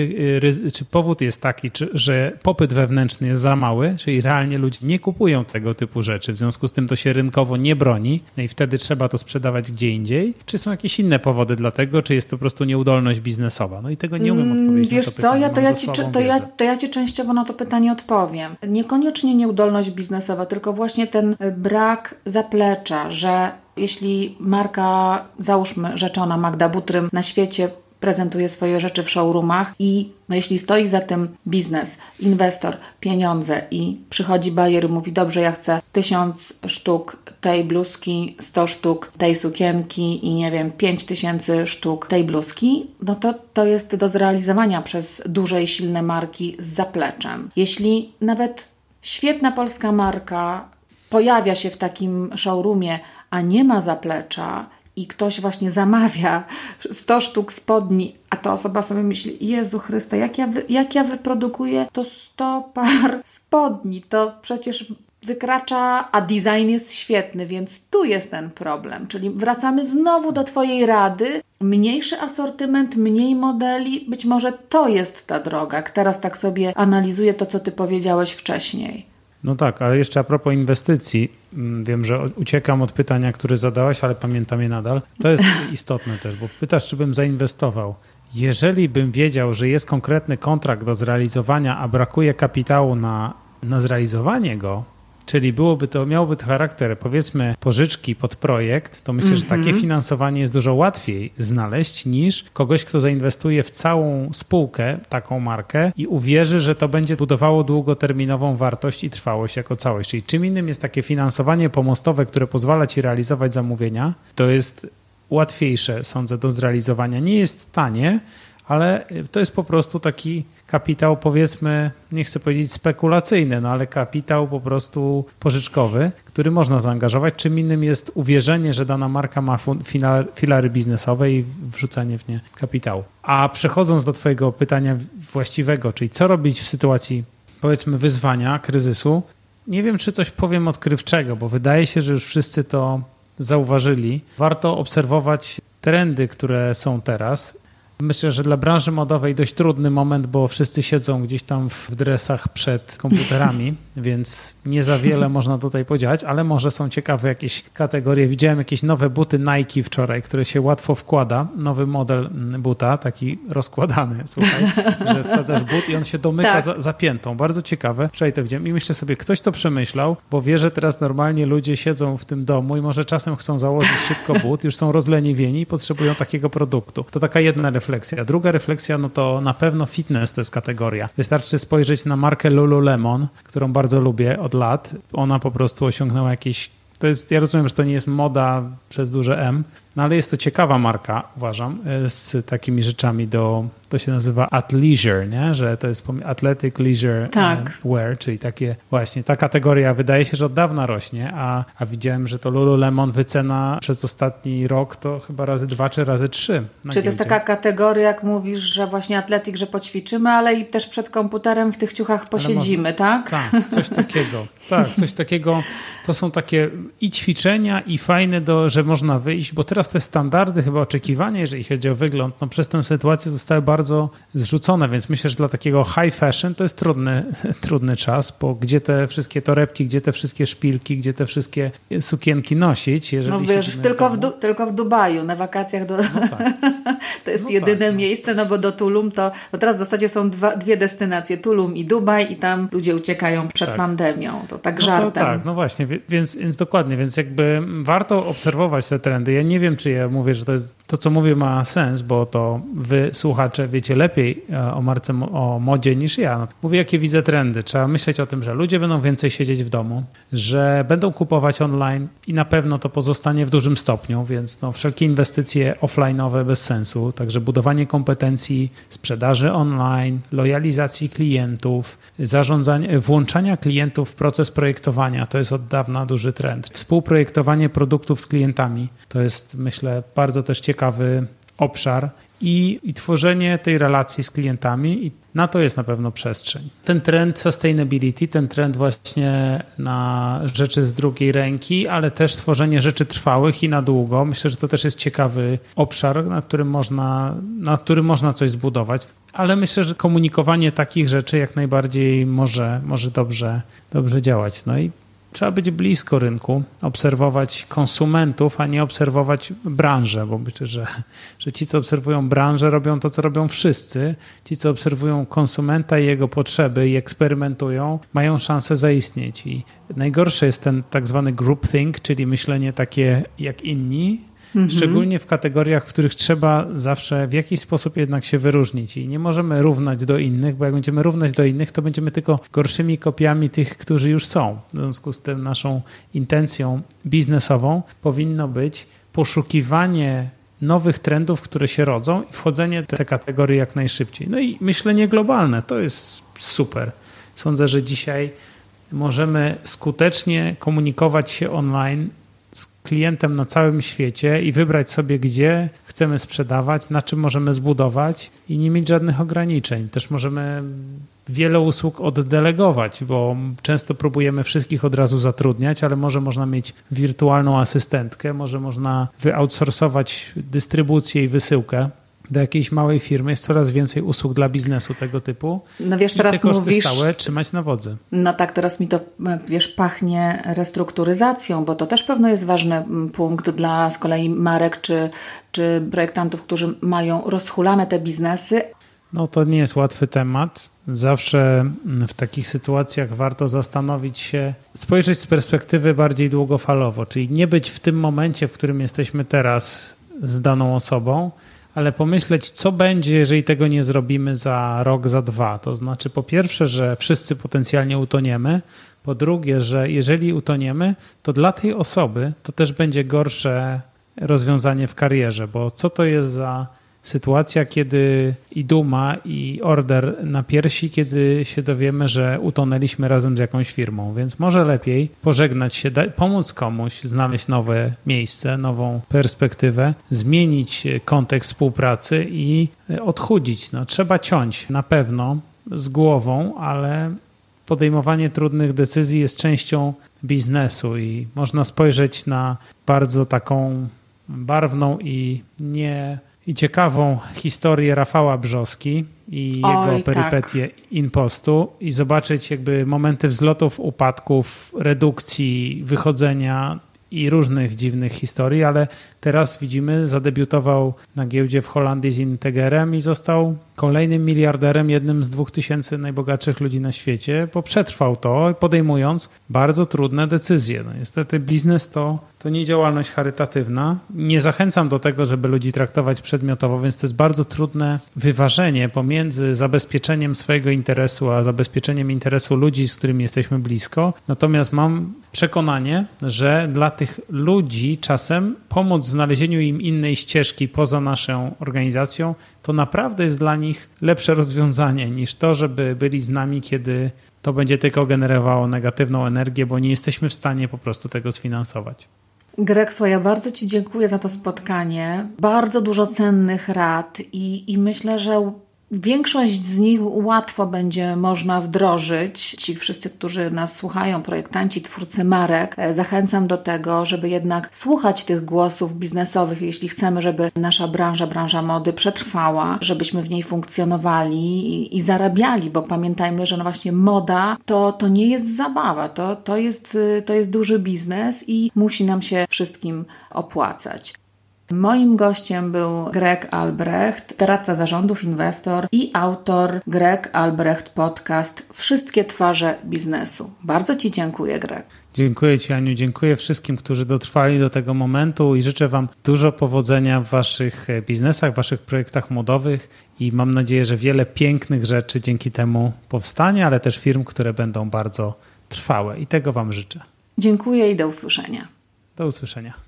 y, czy powód jest taki, czy, że popyt wewnętrzny jest za mały, czyli realnie ludzie nie kupują tego typu rzeczy, w związku z tym to się rynkowo nie broni no i wtedy trzeba to sprzedawać gdzie indziej, czy są jakieś inne powody dla tego, czy jest to po prostu nieudolność biznesowa? No i tego nie umiem Mm, odpowiedzieć Wiesz co, pytanie. ja to, Mam ja ci, to, ja, to ja Ci częściowo na to pytanie odpowiem. Niekoniecznie nieudolność biznesowa, tylko właśnie ten brak zaplecza, że jeśli marka, załóżmy rzeczona Magda Butrym na świecie prezentuje swoje rzeczy w showroomach i no jeśli stoi za tym biznes, inwestor, pieniądze i przychodzi bajer i mówi, dobrze, ja chcę tysiąc sztuk tej bluzki, 100 sztuk tej sukienki i nie wiem, 5 tysięcy sztuk tej bluzki, no to to jest do zrealizowania przez duże i silne marki z zapleczem. Jeśli nawet świetna polska marka pojawia się w takim showroomie, a nie ma zaplecza i ktoś właśnie zamawia 100 sztuk spodni, a ta osoba sobie myśli, Jezu Chryste, jak ja, wy, jak ja wyprodukuję to 100 par spodni, to przecież wykracza, a design jest świetny, więc tu jest ten problem. Czyli wracamy znowu do Twojej rady. Mniejszy asortyment, mniej modeli, być może to jest ta droga. Teraz tak sobie analizuję to, co Ty powiedziałeś wcześniej. No tak, ale jeszcze a propos inwestycji, mm, wiem, że uciekam od pytania, które zadałaś, ale pamiętam je nadal. To jest istotne też, bo pytasz, czy bym zainwestował. Jeżeli bym wiedział, że jest konkretny kontrakt do zrealizowania, a brakuje kapitału na, na zrealizowanie go, czyli byłoby to, miałoby to charakter powiedzmy pożyczki pod projekt, to myślę, że takie finansowanie jest dużo łatwiej znaleźć niż kogoś, kto zainwestuje w całą spółkę, taką markę i uwierzy, że to będzie budowało długoterminową wartość i trwałość jako całość. Czyli czym innym jest takie finansowanie pomostowe, które pozwala ci realizować zamówienia, to jest łatwiejsze, sądzę, do zrealizowania. Nie jest tanie, ale to jest po prostu taki kapitał, powiedzmy, nie chcę powiedzieć spekulacyjny, no ale kapitał po prostu pożyczkowy, który można zaangażować. Czym innym jest uwierzenie, że dana marka ma filary biznesowe i wrzucanie w nie kapitału. A przechodząc do Twojego pytania właściwego, czyli co robić w sytuacji, powiedzmy, wyzwania, kryzysu, nie wiem, czy coś powiem odkrywczego, bo wydaje się, że już wszyscy to zauważyli. Warto obserwować trendy, które są teraz Myślę, że dla branży modowej dość trudny moment, bo wszyscy siedzą gdzieś tam w dresach przed komputerami. Więc nie za wiele można tutaj podziałać, ale może są ciekawe jakieś kategorie. Widziałem jakieś nowe buty Nike wczoraj, które się łatwo wkłada. Nowy model buta, taki rozkładany, słuchaj, że wsadzasz but i on się domyka tak. za, zapiętą. Bardzo ciekawe. Wczoraj to widziałem i myślę sobie, ktoś to przemyślał, bo wie, że teraz normalnie ludzie siedzą w tym domu i może czasem chcą założyć szybko but, już są rozleniwieni i potrzebują takiego produktu. To taka jedna refleksja. Druga refleksja, no to na pewno fitness to jest kategoria. Wystarczy spojrzeć na markę Lululemon, którą bardzo lubię od lat. Ona po prostu osiągnęła jakieś to jest, ja rozumiem, że to nie jest moda przez duże M, no ale jest to ciekawa marka, uważam, e, z takimi rzeczami do, to się nazywa athleisure, nie? że to jest athletic leisure tak. wear, czyli takie właśnie, ta kategoria wydaje się, że od dawna rośnie, a, a widziałem, że to Lululemon wycena przez ostatni rok to chyba razy dwa czy razy trzy. Czy to jest taka kategoria, jak mówisz, że właśnie atletik, że poćwiczymy, ale i też przed komputerem w tych ciuchach posiedzimy, tak? Tak, coś takiego. tak, coś takiego. To są takie i ćwiczenia, i fajne, do, że można wyjść, bo teraz te standardy, chyba oczekiwania, jeżeli chodzi o wygląd, no przez tę sytuację zostały bardzo zrzucone, więc myślę, że dla takiego high fashion to jest trudny, trudny czas, bo gdzie te wszystkie torebki, gdzie te wszystkie szpilki, gdzie te wszystkie sukienki nosić? no wiesz, tylko w, tylko w Dubaju, na wakacjach do... No tak. to jest no jedyne tak, no. miejsce, no bo do Tulum to, no teraz w zasadzie są dwa, dwie destynacje, Tulum i Dubaj i tam ludzie uciekają przed tak. pandemią, to tak żartem. No to tak, no właśnie, więc, więc dokładnie, więc jakby warto obserwować te trendy. Ja nie wiem, czy ja mówię, że to jest to, co mówię, ma sens, bo to wy, słuchacze, wiecie lepiej e, o marce, o modzie niż ja. Mówię, jakie widzę trendy. Trzeba myśleć o tym, że ludzie będą więcej siedzieć w domu, że będą kupować online i na pewno to pozostanie w dużym stopniu, więc no, wszelkie inwestycje offline'owe bez sensu. Także budowanie kompetencji sprzedaży online, lojalizacji klientów, włączania klientów w proces projektowania to jest od dawna duży trend. Współprojektowanie produktów z klientami to jest, myślę, bardzo też ciekawy obszar i, i tworzenie tej relacji z klientami i na to jest na pewno przestrzeń. Ten trend sustainability, ten trend właśnie na rzeczy z drugiej ręki, ale też tworzenie rzeczy trwałych i na długo. Myślę, że to też jest ciekawy obszar, na którym można, na którym można coś zbudować. Ale myślę, że komunikowanie takich rzeczy jak najbardziej może, może dobrze, dobrze działać. No i trzeba być blisko rynku, obserwować konsumentów, a nie obserwować branżę, bo myślę, że, że ci, co obserwują branżę, robią to, co robią wszyscy. Ci, co obserwują konsumenta i jego potrzeby i eksperymentują, mają szansę zaistnieć. I najgorsze jest ten tak zwany groupthink, czyli myślenie takie jak inni, Mhm. Szczególnie w kategoriach, w których trzeba zawsze w jakiś sposób jednak się wyróżnić i nie możemy równać do innych, bo jak będziemy równać do innych, to będziemy tylko gorszymi kopiami tych, którzy już są. W związku z tym naszą intencją biznesową powinno być poszukiwanie nowych trendów, które się rodzą i wchodzenie w te kategorie jak najszybciej. No i myślenie globalne to jest super. Sądzę, że dzisiaj możemy skutecznie komunikować się online z klientem na całym świecie i wybrać sobie, gdzie chcemy sprzedawać, na czym możemy zbudować i nie mieć żadnych ograniczeń. Też możemy wiele usług oddelegować, bo często próbujemy wszystkich od razu zatrudniać, ale może można mieć wirtualną asystentkę, może można wyoutsourcować dystrybucję i wysyłkę do jakiejś małej firmy jest coraz więcej usług dla biznesu tego typu. No wiesz, teraz te mówisz, stałe trzymać na wodzy. No tak, teraz mi to, wiesz, pachnie restrukturyzacją, bo to też pewno jest ważny punkt dla z kolei marek czy, czy projektantów, którzy mają rozhulane te biznesy. No to nie jest łatwy temat. Zawsze w takich sytuacjach warto zastanowić się, spojrzeć z perspektywy bardziej długofalowo, czyli nie być w tym momencie, w którym jesteśmy teraz z daną osobą, ale pomyśleć, co będzie, jeżeli tego nie zrobimy za rok, za dwa. To znaczy, po pierwsze, że wszyscy potencjalnie utoniemy, po drugie, że jeżeli utoniemy, to dla tej osoby to też będzie gorsze rozwiązanie w karierze, bo co to jest za sytuacja, kiedy i duma, i order na piersi, kiedy się dowiemy, że utonęliśmy razem z jakąś firmą. Więc może lepiej pożegnać się, pomóc komuś, znaleźć nowe miejsce, nową perspektywę, zmienić kontekst współpracy i odchudzić. No, trzeba ciąć na pewno z głową, ale podejmowanie trudnych decyzji jest częścią biznesu i można spojrzeć na bardzo taką barwną i nie i ciekawą historię Rafała Brzoski i Oj, jego perypetie tak. impostu i zobaczyć jakby momenty wzlotów, upadków, redukcji, wychodzenia i różnych dziwnych historii, ale teraz widzimy, zadebiutował na giełdzie w Holandii z Integerem i został kolejnym miliarderem, jednym z dwóch tysięcy najbogatszych ludzi na świecie, bo przetrwał to, podejmując bardzo trudne decyzje. No niestety biznes to, to nie działalność charytatywna. Nie zachęcam do tego, żeby ludzi traktować przedmiotowo, więc to jest bardzo trudne wyważenie pomiędzy zabezpieczeniem swojego interesu, a zabezpieczeniem interesu ludzi, z którymi jesteśmy blisko. Natomiast mam przekonanie, że dla tych ludzi czasem pomóc w znalezieniu im innej ścieżki poza naszą organizacją to naprawdę jest dla nich lepsze rozwiązanie niż to, żeby byli z nami, kiedy to będzie tylko generowało negatywną energię, bo nie jesteśmy w stanie po prostu tego sfinansować. Greg, ja bardzo Ci dziękuję za to spotkanie. Bardzo dużo cennych rad i, i myślę, że Większość z nich łatwo będzie można wdrożyć. Ci wszyscy, którzy nas słuchają, projektanci, twórcy marek, e, zachęcam do tego, żeby jednak słuchać tych głosów biznesowych, jeśli chcemy, żeby nasza branża, branża mody przetrwała, żebyśmy w niej funkcjonowali i, i zarabiali, bo pamiętajmy, że no właśnie moda to, to nie jest zabawa, to, to, jest, to jest duży biznes i musi nam się wszystkim opłacać. Moim gościem był Greg Albrecht, doradca zarządów, inwestor i autor Greg Albrecht Podcast Wszystkie twarze biznesu. Bardzo Ci dziękuję, Greg. Dziękuję Ci, Aniu. Dziękuję wszystkim, którzy dotrwali do tego momentu i życzę Wam dużo powodzenia w Waszych biznesach, w Waszych projektach modowych i mam nadzieję, że wiele pięknych rzeczy dzięki temu powstanie, ale też firm, które będą bardzo trwałe i tego Wam życzę. Dziękuję i do usłyszenia. Do usłyszenia.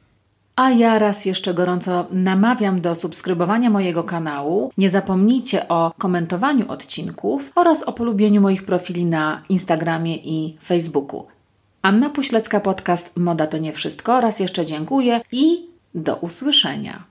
A ja raz jeszcze gorąco namawiam do subskrybowania mojego kanału. Nie zapomnijcie o komentowaniu odcinków oraz o polubieniu moich profili na Instagramie i Facebooku. Anna Puślecka Podcast Moda to nie wszystko. Raz jeszcze dziękuję i do usłyszenia.